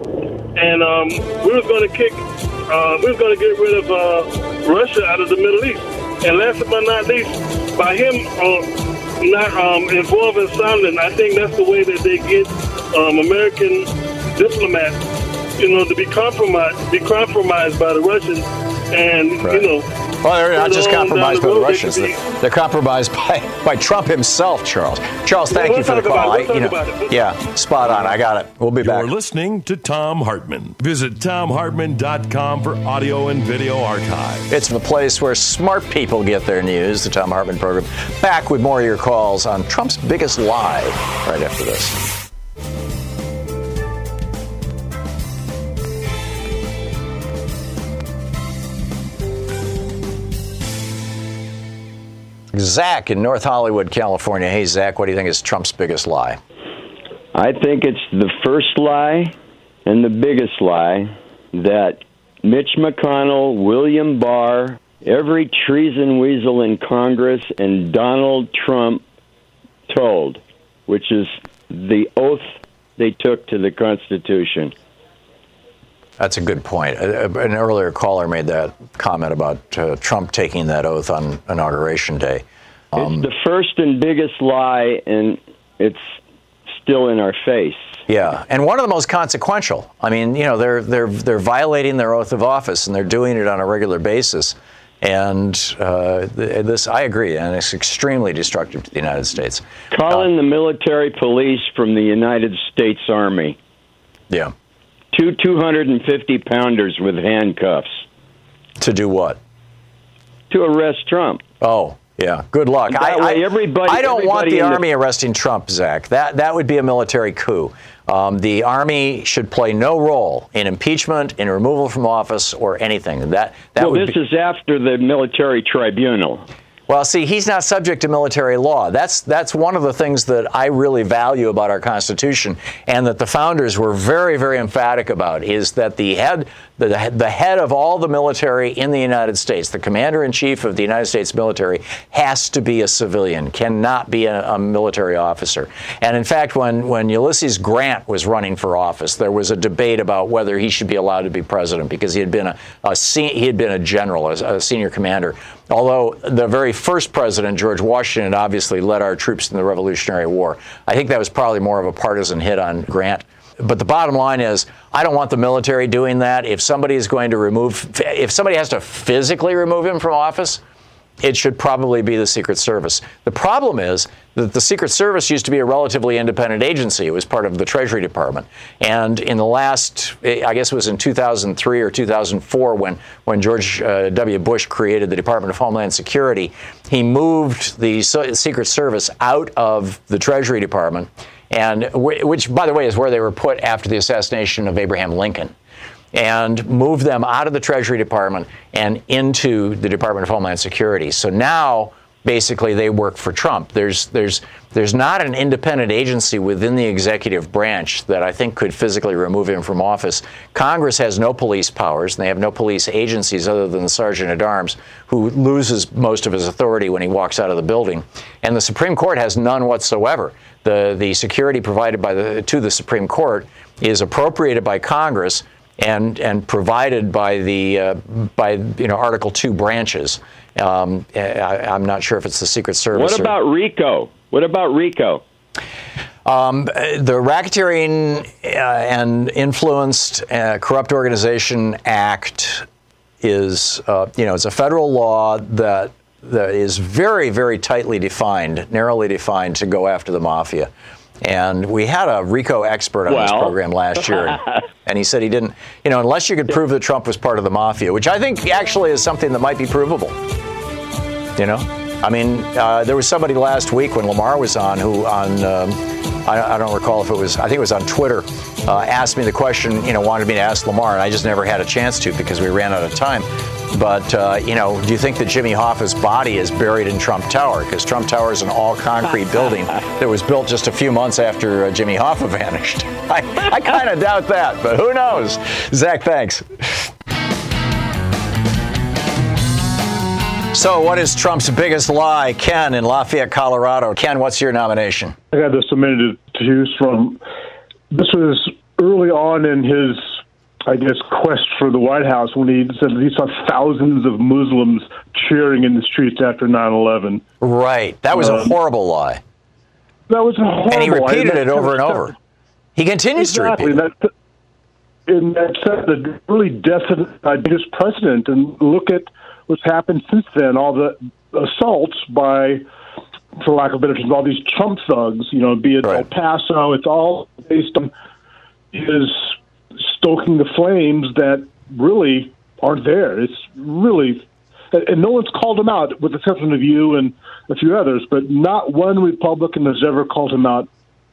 Speaker 12: and um, we was going to kick, uh, we was going to get rid of uh, Russia out of the Middle East. And last but not least, by him uh, not um, involved in Sondland. I think that's the way that they get um, American diplomats, you know, to be compromised, be compromised by the Russians, and right. you know.
Speaker 2: Well, they're not just compromised the by the Russians; they they're, they're, compromised by, by Trump himself, Charles. Charles, thank we'll you for the call.
Speaker 12: We'll
Speaker 2: I, you know, yeah, spot on. I got it. We'll be
Speaker 1: You're
Speaker 2: back.
Speaker 1: You're listening to Thom Hartmann. Visit thomhartmann.com for audio and video archive.
Speaker 2: It's the place where smart people get their news. The Thom Hartmann program. Back with more of your calls on Trump's biggest lie. Right after this. Zach in North Hollywood, California. Hey, Zach, what do you think is Trump's biggest lie?
Speaker 13: I think it's the first lie and the biggest lie that Mitch McConnell, William Barr, every treason weasel in Congress, and Donald Trump told, which is the oath they took to the Constitution.
Speaker 2: That's a good point. An earlier caller made that comment about uh, Trump taking that oath on inauguration day.
Speaker 13: Um, it's the first and biggest lie, and it's still in our face.
Speaker 2: Yeah, and one of the most consequential. I mean, you know, they're they're they're violating their oath of office, and they're doing it on a regular basis. And uh, this, I agree, and it's extremely destructive to the United States.
Speaker 13: Calling uh, the military police from the United States Army.
Speaker 2: Yeah
Speaker 13: two 250 pounders with handcuffs.
Speaker 2: To do what?
Speaker 13: To arrest Trump.
Speaker 2: Oh, yeah. Good luck.
Speaker 13: That I, way, everybody,
Speaker 2: I don't
Speaker 13: everybody
Speaker 2: want the army
Speaker 13: the...
Speaker 2: arresting Trump, Zach. That that would be a military coup. Um, the army should play no role in impeachment, in removal from office, or anything. That that
Speaker 13: well, this
Speaker 2: be...
Speaker 13: is after the military tribunal.
Speaker 2: Well, see, he's not subject to military law. That's that's one of the things that I really value about our Constitution, and that the founders were very, very emphatic about is that the head the, the head of all the military in the United States, the commander in chief of the United States military, has to be a civilian, cannot be a, a, military officer. And in fact, when, when Ulysses Grant was running for office, there was a debate about whether he should be allowed to be president because he had been a, a he had been a general, a, a senior commander. Although the very first president, George Washington, obviously led our troops in the Revolutionary War. I think that was probably more of a partisan hit on Grant. But the bottom line is, I don't want the military doing that. If somebody is going to remove, if somebody has to physically remove him from office, it should probably be the Secret Service. The problem is that the Secret Service used to be a relatively independent agency. It was part of the Treasury Department. And in the last, I guess it was in 2003 or 2004 when, when George uh, W. Bush created the Department of Homeland Security, he moved the Secret Service out of the Treasury Department and which, by the way, is where they were put after the assassination of Abraham Lincoln, and moved them out of the Treasury Department and into the Department of Homeland Security. So now basically they work for Trump. There's there's there's not an independent agency within the executive branch that I think could physically remove him from office. Congress has no police powers, and they have no police agencies other than the sergeant at arms, who loses most of his authority when he walks out of the building. And the Supreme Court has none whatsoever. The the security provided by the to the Supreme Court is appropriated by Congress and and provided by the uh, by you know Article Two branches. Um, I, am not sure if it's the Secret Service.
Speaker 13: What about RICO? What about RICO?
Speaker 2: Um, the Racketeering uh, and Influenced uh, Corrupt Organization Act is, uh, you know, it's a federal law that that is very, very tightly defined, narrowly defined to go after the mafia. And we had a RICO expert on
Speaker 13: well.
Speaker 2: this program last year, and, [laughs] and, he said he didn't, you know, unless you could prove that Trump was part of the mafia, which I think actually is something that might be provable. You know, I mean, uh, there was somebody last week when Lamar was on who on um, I, I, don't recall if it was I think it was on Twitter uh, asked me the question. You know, wanted me to ask Lamar, and I just never had a chance to because we ran out of time. But uh, you know, do you think that Jimmy Hoffa's body is buried in Trump Tower? Because Trump Tower is an all-concrete building [laughs] that was built just a few months after uh, Jimmy Hoffa vanished. [laughs] I, I kind of doubt that, but who knows? Zach, thanks. So, what is Trump's biggest lie? Ken in Lafayette, Colorado. Ken, what's your nomination?
Speaker 14: I got this submitted to choose from. This was early on in his, I guess, quest for the White House when he said he saw thousands of Muslims cheering in the streets after 9 11.
Speaker 2: Right. That was um, a horrible lie.
Speaker 14: That was a horrible lie
Speaker 2: And he repeated
Speaker 14: lie.
Speaker 2: it over and over. He continues
Speaker 14: exactly.
Speaker 2: to repeat
Speaker 14: it. And that set the really definite ideas precedent. And look at what's happened since then. All the assaults by, for lack of better terms, all these Trump thugs. You know, be it right. El Paso. It's all based on his stoking the flames that really aren't there. It's really, and no one's called him out, with the exception of you and a few others. But not one Republican has ever called him out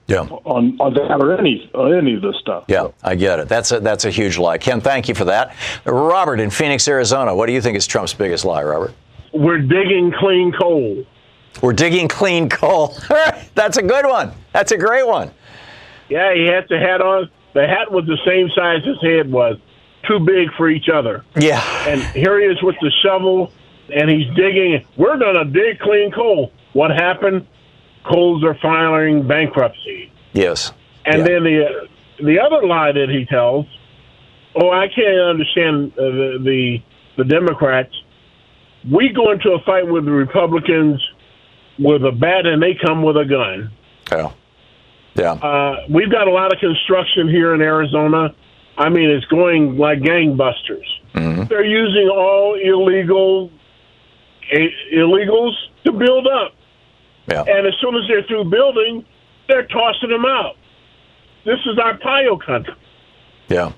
Speaker 2: yeah.
Speaker 14: on, on that or any any of this stuff.
Speaker 2: Yeah, I get it. That's a that's a huge lie. Ken, thank you for that. Robert in Phoenix, Arizona. What do you think is Trump's biggest lie, Robert?
Speaker 15: We're digging clean coal.
Speaker 2: We're digging clean coal. [laughs] that's a good one. That's a great one.
Speaker 15: Yeah, he had the hat on. The hat was the same size his head was, too big for each other.
Speaker 2: Yeah.
Speaker 15: And here he is with the shovel, and he's digging. We're gonna dig clean coal. What happened? Coals are filing bankruptcy.
Speaker 2: Yes.
Speaker 15: And
Speaker 2: yeah.
Speaker 15: then the the other lie that he tells, oh, I can't understand uh, the, the the Democrats. We go into a fight with the Republicans with a bat, and they come with a gun.
Speaker 2: Yeah. Yeah.
Speaker 15: Uh, we've got a lot of construction here in Arizona. I mean, it's going like gangbusters.
Speaker 2: Mm-hmm.
Speaker 15: They're using all illegal a- illegals to build up.
Speaker 2: Yeah.
Speaker 15: And as soon as they're through building, they're tossing them out. This is our PIO country.
Speaker 2: Yeah.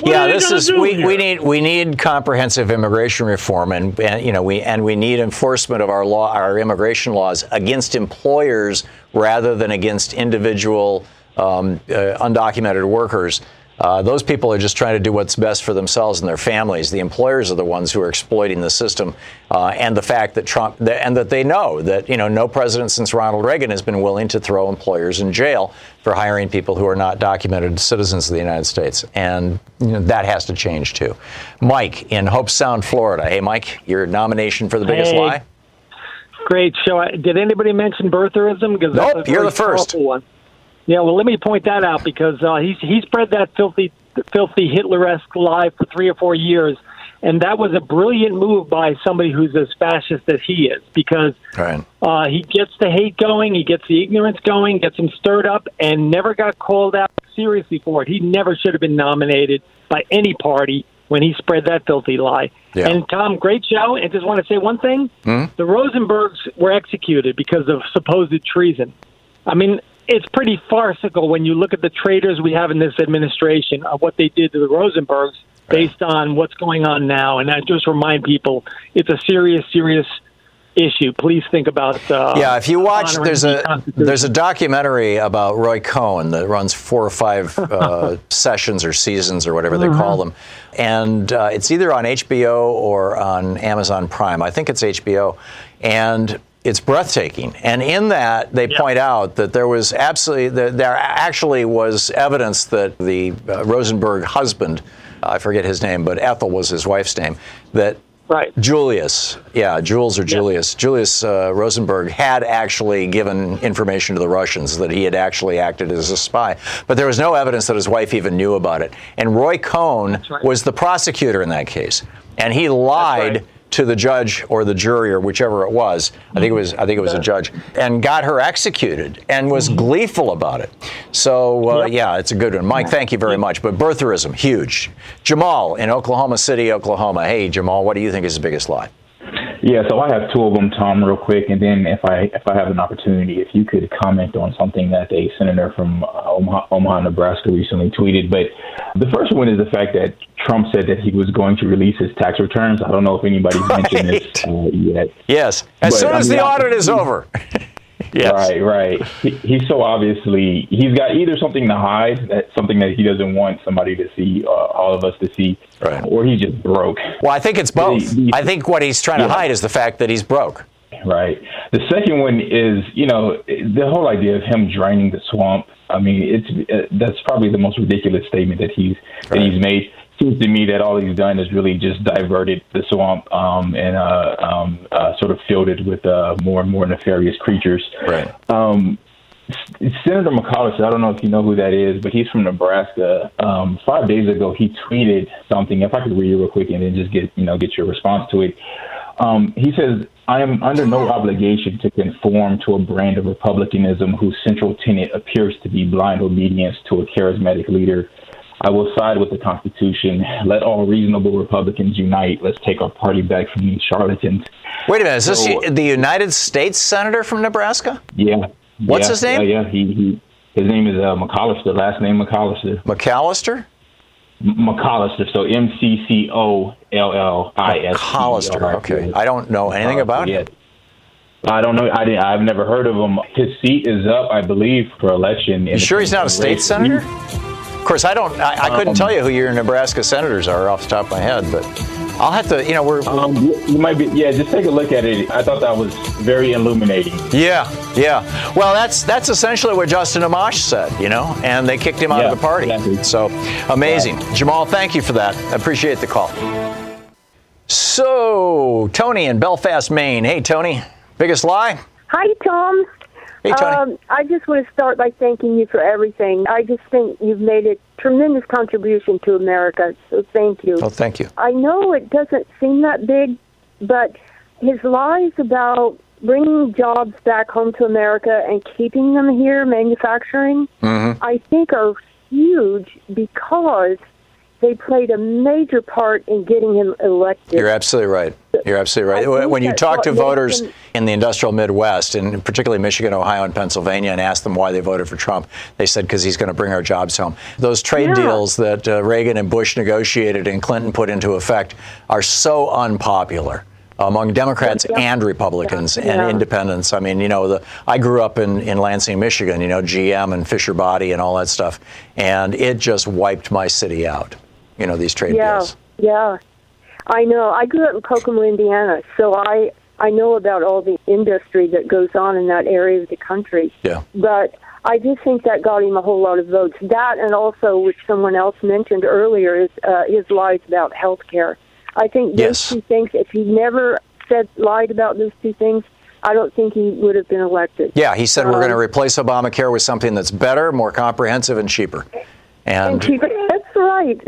Speaker 15: What
Speaker 2: yeah, this is we,
Speaker 15: here?
Speaker 2: we need we need comprehensive immigration reform and, and you know we and we need enforcement of our law our immigration laws against employers rather than against individual um, uh, undocumented workers. Uh, those people are just trying to do what's best for themselves and their families. The employers are the ones who are exploiting the system, uh, and the fact that Trump and that they know that you know no president since Ronald Reagan has been willing to throw employers in jail for hiring people who are not documented citizens of the United States, and you know, that has to change too. Mike in Hobe Sound, Florida. Hey, Mike, your nomination for the biggest
Speaker 16: hey.
Speaker 2: lie.
Speaker 16: Great show. Did anybody mention birtherism? Because
Speaker 2: nope, you're the first.
Speaker 16: One. Yeah, well, let me point that out because uh, he's he spread that filthy, filthy Hitler-esque lie for three or four years, and that was a brilliant move by somebody who's as fascist as he is because
Speaker 2: right.
Speaker 16: uh, he gets the hate going, he gets the ignorance going, gets him stirred up, and never got called out seriously for it. He never should have been nominated by any party when he spread that filthy lie.
Speaker 2: Yeah.
Speaker 16: And Tom, great show. And just want to say one thing:
Speaker 2: mm-hmm.
Speaker 16: the Rosenbergs were executed because of supposed treason. I mean, it's pretty farcical when you look at the traitors we have in this administration of what they did to the Rosenbergs based on what's going on now. And I just remind people it's a serious, serious issue. Please think about. Uh,
Speaker 2: yeah, if you watch, there's a there's a documentary about Roy Cohn that runs four or five [laughs] uh, sessions or seasons or whatever they call them, and uh, it's either on HBO or on Amazon Prime. I think it's HBO, and it's breathtaking. And in that, they point out that there was absolutely, that there actually was evidence that the uh, Rosenberg husband, I forget his name, but Ethel was his wife's name, that
Speaker 16: Right.
Speaker 2: Julius, yeah, Jules or Julius, Julius uh, Rosenberg had actually given information to the Russians that he had actually acted as a spy. But there was no evidence that his wife even knew about it. And Roy Cohn was the prosecutor in that case. And he lied to the judge or the jury or whichever it was. I think it was I think it was a judge and got her executed and was gleeful about it. So uh, yeah, it's a good one. Mike, thank you very much. But birtherism, huge. Jamal in Oklahoma City, Oklahoma. Hey, Jamal, what do you think is the biggest lie?
Speaker 17: Yeah, so I have two of them, Tom, real quick, and then if I if I have an opportunity, if you could comment on something that a senator from uh, Omaha, Omaha, Nebraska, recently tweeted. But the first one is the fact that Trump said that he was going to release his tax returns. I don't know if anybody's mentioned this uh, yet.
Speaker 2: Yes, as
Speaker 17: But,
Speaker 2: soon
Speaker 17: I
Speaker 2: as
Speaker 17: mean,
Speaker 2: the
Speaker 17: I-
Speaker 2: audit is over. [laughs]
Speaker 17: Right, right. He, he's so obviously he's got either something to hide, that something that he doesn't want somebody to see, uh, all of us to see,
Speaker 2: right.
Speaker 17: or he's just broke.
Speaker 2: Well, I think it's both. I think what he's trying to hide is the fact that he's broke.
Speaker 17: Right. The second one is, you know, the whole idea of him draining the swamp. I mean, it's uh, that's probably the most ridiculous statement that he's that he's made. Seems to me that all he's done is really just diverted the swamp um, and uh, um, uh, sort of filled it with uh, more and more nefarious creatures.
Speaker 2: Right.
Speaker 17: Um, Senator McCollister, I don't know if you know who that is, but he's from Nebraska. Um, five days ago, he tweeted something. If I could read it real quick and then just get you know get your response to it. Um, he says, "I am under no obligation to conform to a brand of republicanism whose central tenet appears to be blind obedience to a charismatic leader." I will side with the Constitution. Let all reasonable Republicans unite. Let's take our party back from these charlatans.
Speaker 2: Wait a minute, is this
Speaker 17: So-
Speaker 2: the United States senator from Nebraska?
Speaker 17: Yeah.
Speaker 2: What's
Speaker 17: Yeah,
Speaker 2: his name?
Speaker 17: Yeah, yeah. He, he his name is uh, McCollister. Last name
Speaker 2: McAllister.
Speaker 17: McAllister. McAllister. So M C C O L L I S.
Speaker 2: McCollister. Okay, I don't know anything about him.
Speaker 17: I don't know. I didn't, I've never heard of him. His seat is up, I believe, for election.
Speaker 2: You sure he's not a state senator? Of course, I don't. I, I couldn't
Speaker 17: Um,
Speaker 2: tell you who your Nebraska senators are off the top of my head, but I'll have to. You know, we're.
Speaker 17: Um, you you might be. Yeah, just take a look at it. I thought that was very illuminating.
Speaker 2: Yeah, yeah. Well, that's that's essentially what Justin Amash said, you know, and they kicked him out
Speaker 17: Yeah,
Speaker 2: of the party. Exactly. So amazing, Jamal. Thank you for that. I appreciate the call. So Tony in Belfast, Maine. Hey, Tony. Biggest lie?
Speaker 18: Hi, Tom.
Speaker 2: Hey, Tony.
Speaker 18: Um, I just want to start by thanking you for everything. I just think you've made a tremendous contribution to America, so thank you.
Speaker 2: Oh, thank you.
Speaker 18: I know it doesn't seem that big, but his lies about bringing jobs back home to America and keeping them here manufacturing,
Speaker 2: Mm-hmm.
Speaker 18: I think are huge because they played a major part in getting him elected.
Speaker 2: You're absolutely right. You're absolutely right. When you talk to voters in the industrial Midwest, and particularly Michigan, Ohio, and Pennsylvania, and ask them why they voted for Trump, they said because he's going to bring our jobs home. Those trade
Speaker 18: Yeah.
Speaker 2: deals that uh, Reagan and Bush negotiated and Clinton put into effect are so unpopular among Democrats
Speaker 18: Yeah.
Speaker 2: and Republicans
Speaker 18: Yeah.
Speaker 2: and independents. I mean, you know, the, I grew up in, in Lansing, Michigan, you know, GM and Fisher Body and all that stuff, and it just wiped my city out, you know, these trade
Speaker 18: yeah,
Speaker 2: deals.
Speaker 18: Yeah, I know. I grew up in Kokomo, Indiana, so I I know about all the industry that goes on in that area of the country.
Speaker 2: Yeah.
Speaker 18: But I do think that got him a whole lot of votes. That and also, which someone else mentioned earlier, is uh, his lies about health care. I think those
Speaker 2: Yes.
Speaker 18: two things. If he never said lied about those two things, I don't think he would have been elected.
Speaker 2: Yeah, he said we're
Speaker 18: Um,
Speaker 2: going to replace Obamacare with something that's better, more comprehensive, and cheaper.
Speaker 18: And
Speaker 2: And.
Speaker 18: That's right.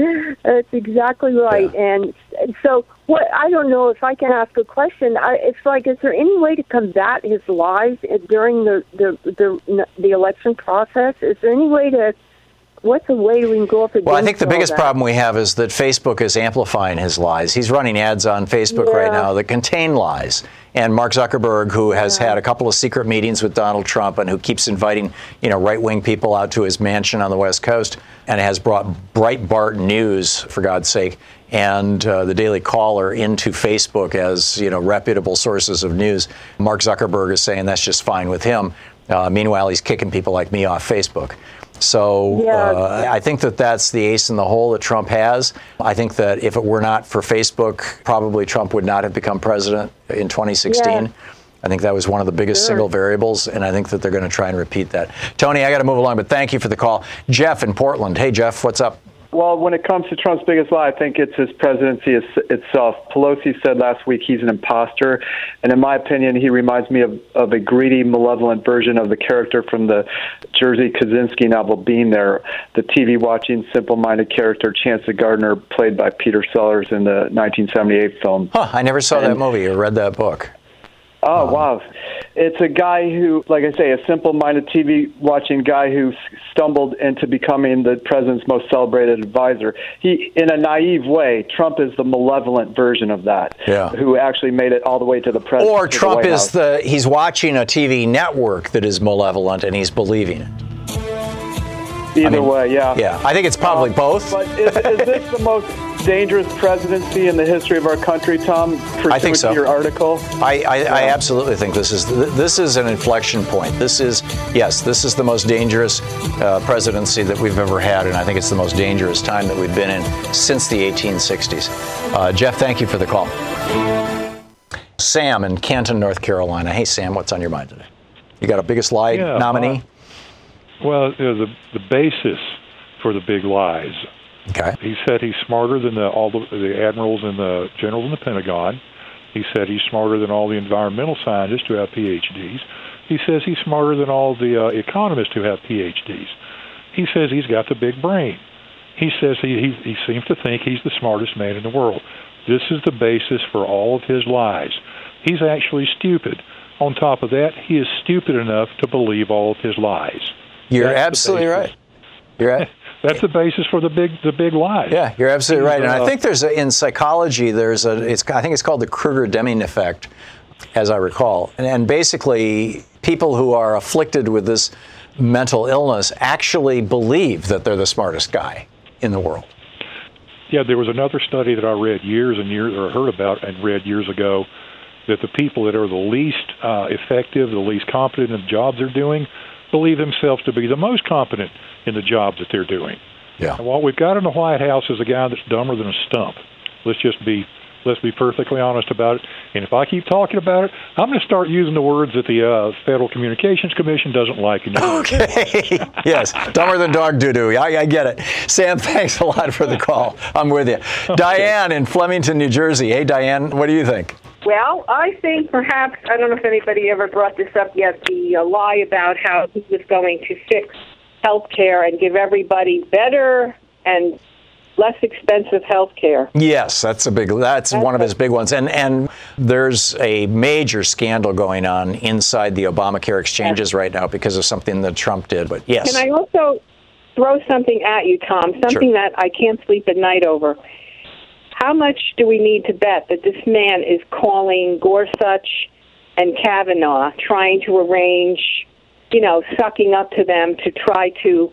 Speaker 18: That's exactly right. And so, what I don't know if I can ask a question. I, it's like, is there any way to combat his lies during the the the, the election process? Is there any way to? What's a way we can go up against?
Speaker 2: well, I think the biggest
Speaker 18: that?
Speaker 2: problem we have is that Facebook is amplifying his lies. He's running ads on Facebook right now that contain lies. And Mark Zuckerberg, who has had a couple of secret meetings with Donald Trump and who keeps inviting, you know, right-wing people out to his mansion on the West Coast, and has brought Breitbart News, for God's sake, and uh, the Daily Caller into Facebook as, you know, reputable sources of news. Mark Zuckerberg is saying that's just fine with him. Uh, meanwhile, he's kicking people like me off Facebook. So uh, I think that that's the ace in the hole that Trump has. I think that if it were not for Facebook, probably Trump would not have become president in 2016.
Speaker 18: Yeah.
Speaker 2: I think that was one of the biggest
Speaker 18: Sure.
Speaker 2: single variables, and I think that they're going to try and repeat that. Tony, I got to move along, but thank you for the call. Jeff in Portland. Hey, Jeff, what's up?
Speaker 19: Well, when it comes to Trump's biggest lie, I think it's his presidency is, itself. Pelosi said last week he's an imposter, and in my opinion, he reminds me of, of a greedy, malevolent version of the character from the Jerzy Kosinski novel Being There, the TV watching, simple minded character Chance Gardner, played by Peter Sellers in the 1978 film.
Speaker 2: Huh, I never saw that movie or read that book.
Speaker 19: Oh um, wow! It's a guy who, like I say, a simple-minded TV-watching guy who stumbled into becoming the president's most celebrated advisor. He, in a naive way, Trump is the malevolent version of that.
Speaker 2: Yeah.
Speaker 19: Who actually made it all the way to the president.
Speaker 2: Or
Speaker 19: to the
Speaker 2: Trump is
Speaker 19: House.
Speaker 2: the he's watching a TV network that is malevolent and he's believing it.
Speaker 19: Either way, yeah.
Speaker 2: Yeah, I think it's probably um, both.
Speaker 19: But is, is this the [laughs] most dangerous presidency in the history of our country, Tom?
Speaker 2: I think so.
Speaker 19: Your article.
Speaker 2: I, I, I absolutely think this is this is an inflection point. This is yes, this is the most dangerous uh, presidency that we've ever had, and I think it's the most dangerous time that we've been in since the 1860s. Uh, Jeff, thank you for the call. Sam in Canton, North Carolina. Hey, Sam, what's on your mind today? You got a biggest lie
Speaker 20: Yeah,
Speaker 2: nominee?
Speaker 20: Well, you know, the the basis for the big lies.
Speaker 2: Okay.
Speaker 20: He said he's smarter than the, all the, the admirals and the generals in the Pentagon. He said he's smarter than all the environmental scientists who have PhDs. He says he's smarter than all the uh, economists who have PhDs. He says he's got the big brain. He says he, he he seems to think he's the smartest man in the world. This is the basis for all of his lies. He's actually stupid. On top of that, he is stupid enough to believe all of his lies.
Speaker 2: You're
Speaker 20: That's
Speaker 2: absolutely right. You're right. [laughs]
Speaker 20: That's the basis for the big the big lies.
Speaker 2: Yeah, you're absolutely right. And I
Speaker 20: Uh,
Speaker 2: think there's a, in psychology there's a it's I think it's called the Kruger-Deming effect, as I recall. And, and basically, people who are afflicted with this mental illness actually believe that they're the smartest guy in the world.
Speaker 20: Yeah, there was another study that I read years and years, or heard about and read years ago, that the people that are the least uh, effective, the least competent in the jobs they're doing, believe themselves to be the most competent in the job that they're doing.
Speaker 2: Yeah.
Speaker 20: And what we've got in the White House is a guy that's dumber than a stump. Let's just be let's be perfectly honest about it. And if I keep talking about it, I'm going to start using the words that the uh, Federal Communications Commission doesn't like. And
Speaker 2: Okay. [laughs] yes, dumber than dog doo doo. I, I get it. Sam, [laughs] thanks a lot for the call. I'm with you. Diane in Flemington, New Jersey. Hey, Diane, what do you think?
Speaker 21: Well, I think perhaps, I don't know if anybody ever brought this up yet, the uh, lie about how he was going to fix health care and give everybody better and less expensive health care.
Speaker 2: Yes, that's a big. That's one of his big ones, and and there's a major scandal going on inside the Obamacare exchanges right now because of something that Trump did. But yes,
Speaker 21: Can I also throw something at you, Tom? Something that I can't sleep at night over. How much do we need to bet that this man is calling Gorsuch and Kavanaugh, trying to arrange, you know, sucking up to them to try to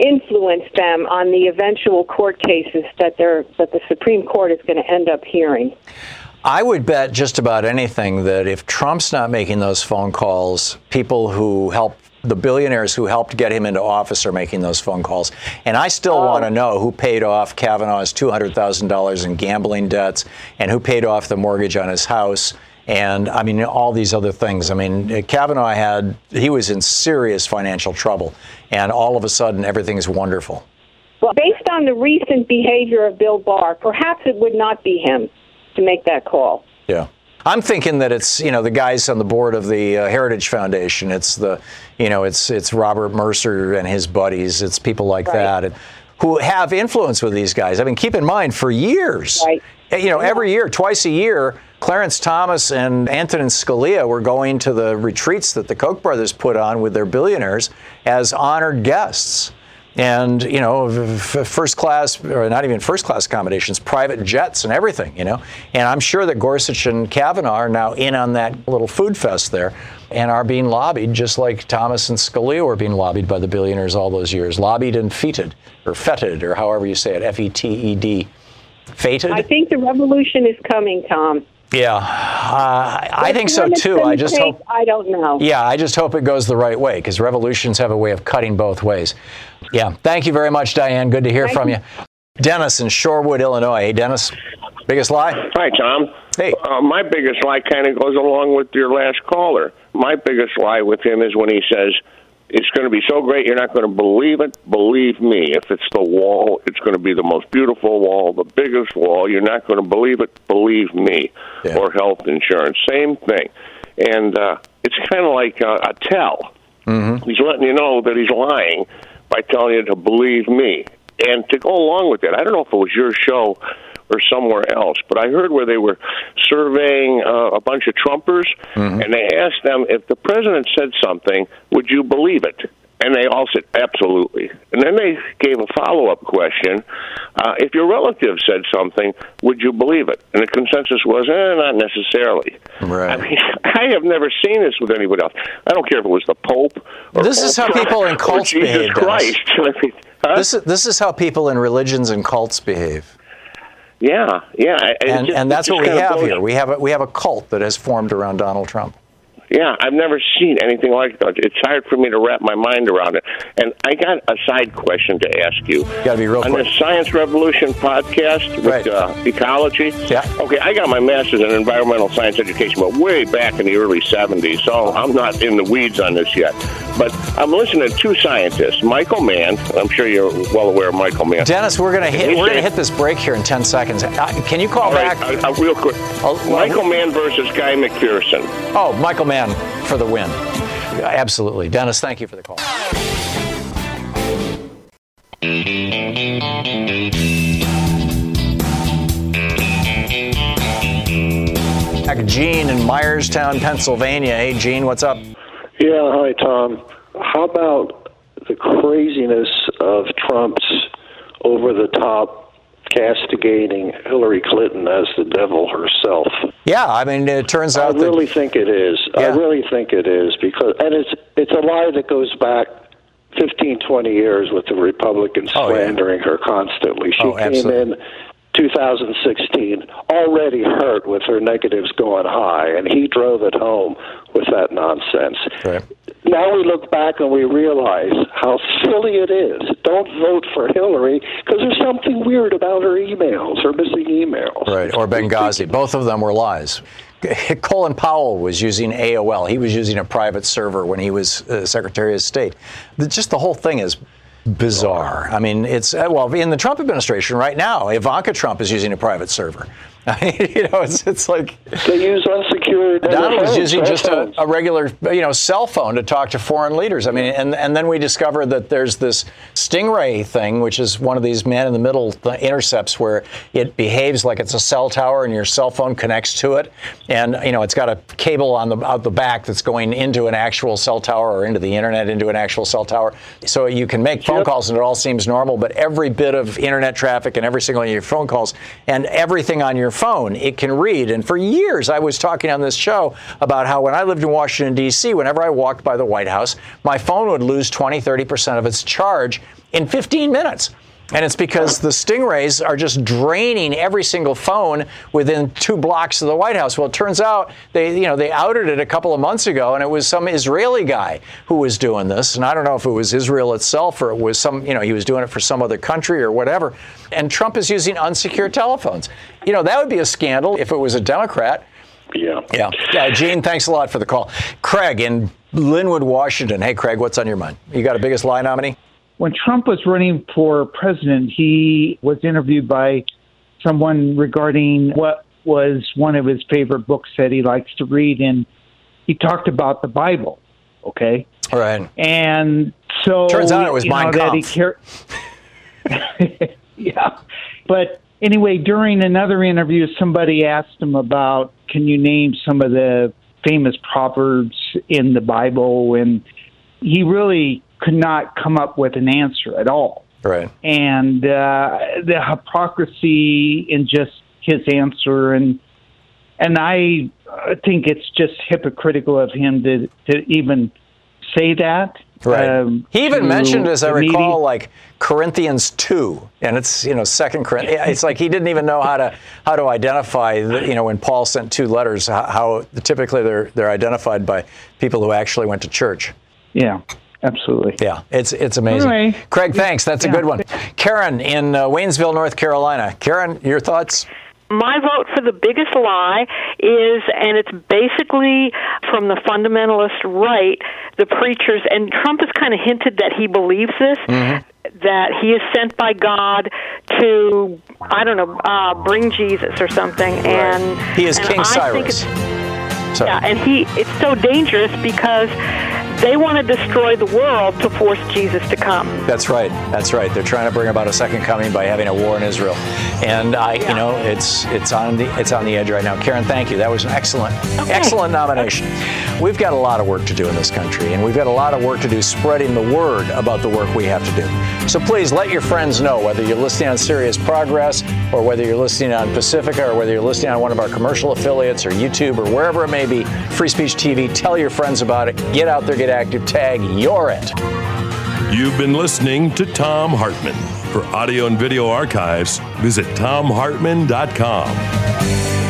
Speaker 21: influence them on the eventual court cases that they're that the Supreme Court is going to end up hearing?
Speaker 2: I would bet just about anything that if Trump's not making those phone calls, people who help the billionaires who helped get him into office are making those phone calls. And I still oh. want to know who paid off Kavanaugh's $200,000 in gambling debts and who paid off the mortgage on his house. And I mean, all these other things. I mean, Kavanaugh had, he was in serious financial trouble. And all of a sudden, everything's wonderful.
Speaker 21: Well, based on the recent behavior of Bill Barr, perhaps it would not be him to make that call.
Speaker 2: Yeah. I'm thinking that it's you know the guys on the board of the uh, Heritage Foundation. It's the you know it's it's Robert Mercer and his buddies. It's people like that and, who have influence with these guys. I mean, keep in mind for years, you know, every year, twice a year, Clarence Thomas and Antonin Scalia were going to the retreats that the Koch brothers put on with their billionaires as honored guests. And you know first class or not even first class accommodations private jets and everything you know. And i'm sure that gorsuch and kavanaugh are now in on that little food fest there and are being lobbied just like thomas and scalia were being lobbied by the billionaires all those years lobbied and feted or feted or however you say it f-e-t-e-d. Fated
Speaker 21: I think the revolution is coming, Tom.
Speaker 2: Yeah uh, i think so too i just
Speaker 21: take,
Speaker 2: hope
Speaker 21: I don't know.
Speaker 2: yeah, I just hope it goes the right way because revolutions have a way of cutting both ways. Yeah, thank you very much, Diane. Good to hear
Speaker 21: Thank
Speaker 2: from
Speaker 21: you.
Speaker 2: you. Dennis in Shorewood, Illinois. Hey, Dennis, biggest lie?
Speaker 22: Hi, Tom.
Speaker 2: Hey.
Speaker 22: Uh, my biggest lie kind of goes along with your last caller. My biggest lie with him is when he says, it's going to be so great you're not going to believe it. Believe me, if it's the wall, it's going to be the most beautiful wall, the biggest wall. You're not going to believe it. Believe me. Or health insurance, same thing. And uh, it's kind of like uh, a tell.
Speaker 2: Mm-hmm.
Speaker 22: He's letting you know that he's lying by telling you to believe me. And to go along with it, I don't know if it was your show or somewhere else, but I heard where they were surveying uh, a bunch of Trumpers, and they asked them if the president said something, would you believe it? And they all said absolutely. And then they gave a follow up question: uh, If your relative said something, would you believe it? And the consensus was, eh, not necessarily.
Speaker 2: Right.
Speaker 22: I mean, [laughs] I have never seen this with anybody else. I don't care if it was the Pope. Or
Speaker 2: This is how people in cults behave.
Speaker 22: Christ. [laughs] I mean, huh?
Speaker 2: This is this is how people in religions and cults behave.
Speaker 22: Yeah, yeah,
Speaker 2: And,
Speaker 22: just-
Speaker 2: and that's what we have here. We have a, we have a cult that has formed around Donald Trump.
Speaker 22: Yeah, I've never seen anything like that. It's hard for me to wrap my mind around it. And I got a side question to ask you.
Speaker 2: Got to be real
Speaker 22: On
Speaker 2: quick.
Speaker 22: the Science Revolution podcast with uh, ecology.
Speaker 2: Yeah.
Speaker 22: Okay, I got my master's in environmental science education, but way back in the early 70s, so I'm not in the weeds on this yet. But I'm listening to two scientists, Michael Mann. I'm sure you're well aware of Michael Mann.
Speaker 2: Dennis, we're gonna hit we're gonna hit this break here in ten seconds. Uh, Can you call
Speaker 22: All right,
Speaker 2: back?
Speaker 22: uh, uh, real quick. Michael Mann versus Guy McPherson.
Speaker 2: Oh, Michael Mann for the win. Absolutely, Dennis. Thank you for the call. Back Gene in Myerstown, Pennsylvania. Hey, Gene, what's up?
Speaker 23: Yeah, hi, Tom. How about the craziness of Trump's over the top castigating Hillary Clinton as the devil herself?
Speaker 2: Yeah, I mean, it turns
Speaker 23: I
Speaker 2: out that
Speaker 23: really think it is. I really think it is because, and it's it's a lie that goes back 15, 20 years with the Republicans
Speaker 2: Oh, yeah.
Speaker 23: slandering her constantly. She
Speaker 2: Oh,
Speaker 23: came
Speaker 2: absolutely.
Speaker 23: in 2016 already hurt with her negatives going high, and he drove it home with that nonsense.
Speaker 2: Right.
Speaker 23: Now we look back and we realize how silly it is. Don't vote for Hillary because there's something weird about her emails, her missing emails.
Speaker 2: Right, or Benghazi. Both of them were lies. [laughs] Colin Powell was using AOL. He was using a private server when he was uh, Secretary of State. The- Just the whole thing is bizarre. I mean, it's uh, well in the Trump administration right now. Ivanka Trump is using a private server. I [laughs] mean, you know, it's it's like
Speaker 23: They use unsecured.
Speaker 2: Donald was
Speaker 23: phones,
Speaker 2: using just a, a regular, you know, cell phone to talk to foreign leaders. I mean, and and then we discovered that there's this Stingray thing, which is one of these man-in-the-middle th- intercepts where it behaves like it's a cell tower, and your cell phone connects to it, and you know, it's got a cable on the out the back that's going into an actual cell tower or into the internet into an actual cell tower, so you can make phone calls and it all seems normal. But every bit of internet traffic and every single one of your phone calls and everything on your phone, it can read. And for years, I was talking on this show about how when I lived in Washington, D.C., whenever I walked by the White House, my phone would lose 20, 30% of its charge in 15 minutes. And it's because the stingrays are just draining every single phone within two blocks of the White House. Well, it turns out they, you know, they outed it a couple of months ago, and it was some Israeli guy who was doing this. And I don't know if it was Israel itself or it was some, you know, he was doing it for some other country or whatever. And Trump is using unsecured telephones. You know, that would be a scandal if it was a Democrat.
Speaker 23: Yeah.
Speaker 2: Yeah. Yeah. Gene, thanks a lot for the call. Craig in Lynnwood, Washington. Hey, Craig, what's on your mind? You got a biggest lie nominee?
Speaker 24: When Trump was running for president, he was interviewed by someone regarding what was one of his favorite books that he likes to read, and he talked about the Bible. Okay,
Speaker 2: All right.
Speaker 24: and so
Speaker 2: Turns out it was
Speaker 24: you know, he
Speaker 2: Kampf.
Speaker 24: car- [laughs] yeah, but anyway, during another interview, somebody asked him about, "Can you name some of the famous proverbs in the Bible?" And he really could not come up with an answer at all.
Speaker 2: Right.
Speaker 24: And uh, the hypocrisy in just his answer, and and I uh, think it's just hypocritical of him to to even say that.
Speaker 2: Right.
Speaker 24: um,
Speaker 2: he even mentioned, as I
Speaker 24: the media.
Speaker 2: recall, like Corinthians two, and it's you know Second Corinthians. It's like he didn't even know how to how to identify. The, you know, when Paul sent two letters, how, how typically they're they're identified by people who actually went to church.
Speaker 24: Yeah. Absolutely.
Speaker 2: Yeah, it's it's amazing.
Speaker 24: Anyway,
Speaker 2: Craig, thanks. That's a good one. Karen in uh, Waynesville, North Carolina. Karen, your thoughts?
Speaker 25: my vote for the biggest lie is, and it's basically from the fundamentalist right, the preachers, and Trump has kind of hinted that he believes this. That he is sent by God to, I don't know, uh, bring Jesus or something, and
Speaker 2: He is
Speaker 25: and
Speaker 2: King
Speaker 25: I
Speaker 2: Cyrus.
Speaker 25: Think it's,
Speaker 2: Sorry.
Speaker 25: yeah, and he it's so dangerous because they want to destroy the world to force Jesus to come.
Speaker 2: That's right. That's right. They're trying to bring about a second coming by having a war in Israel, and I, you know, it's it's on the it's on the edge right now. Karen, thank you. That was an excellent, excellent nomination. We've got a lot of work to do in this country, and we've got a lot of work to do spreading the word about the work we have to do. So please let your friends know whether you're listening on Sirius Progress, or whether you're listening on Pacifica, or whether you're listening on one of our commercial affiliates, or YouTube, or wherever it may be. Free Speech TV. Tell your friends about it. Get out there, get active. Tag. You're it.
Speaker 1: You've been listening to Thom Hartmann. For audio and video archives, visit thomhartmann.com.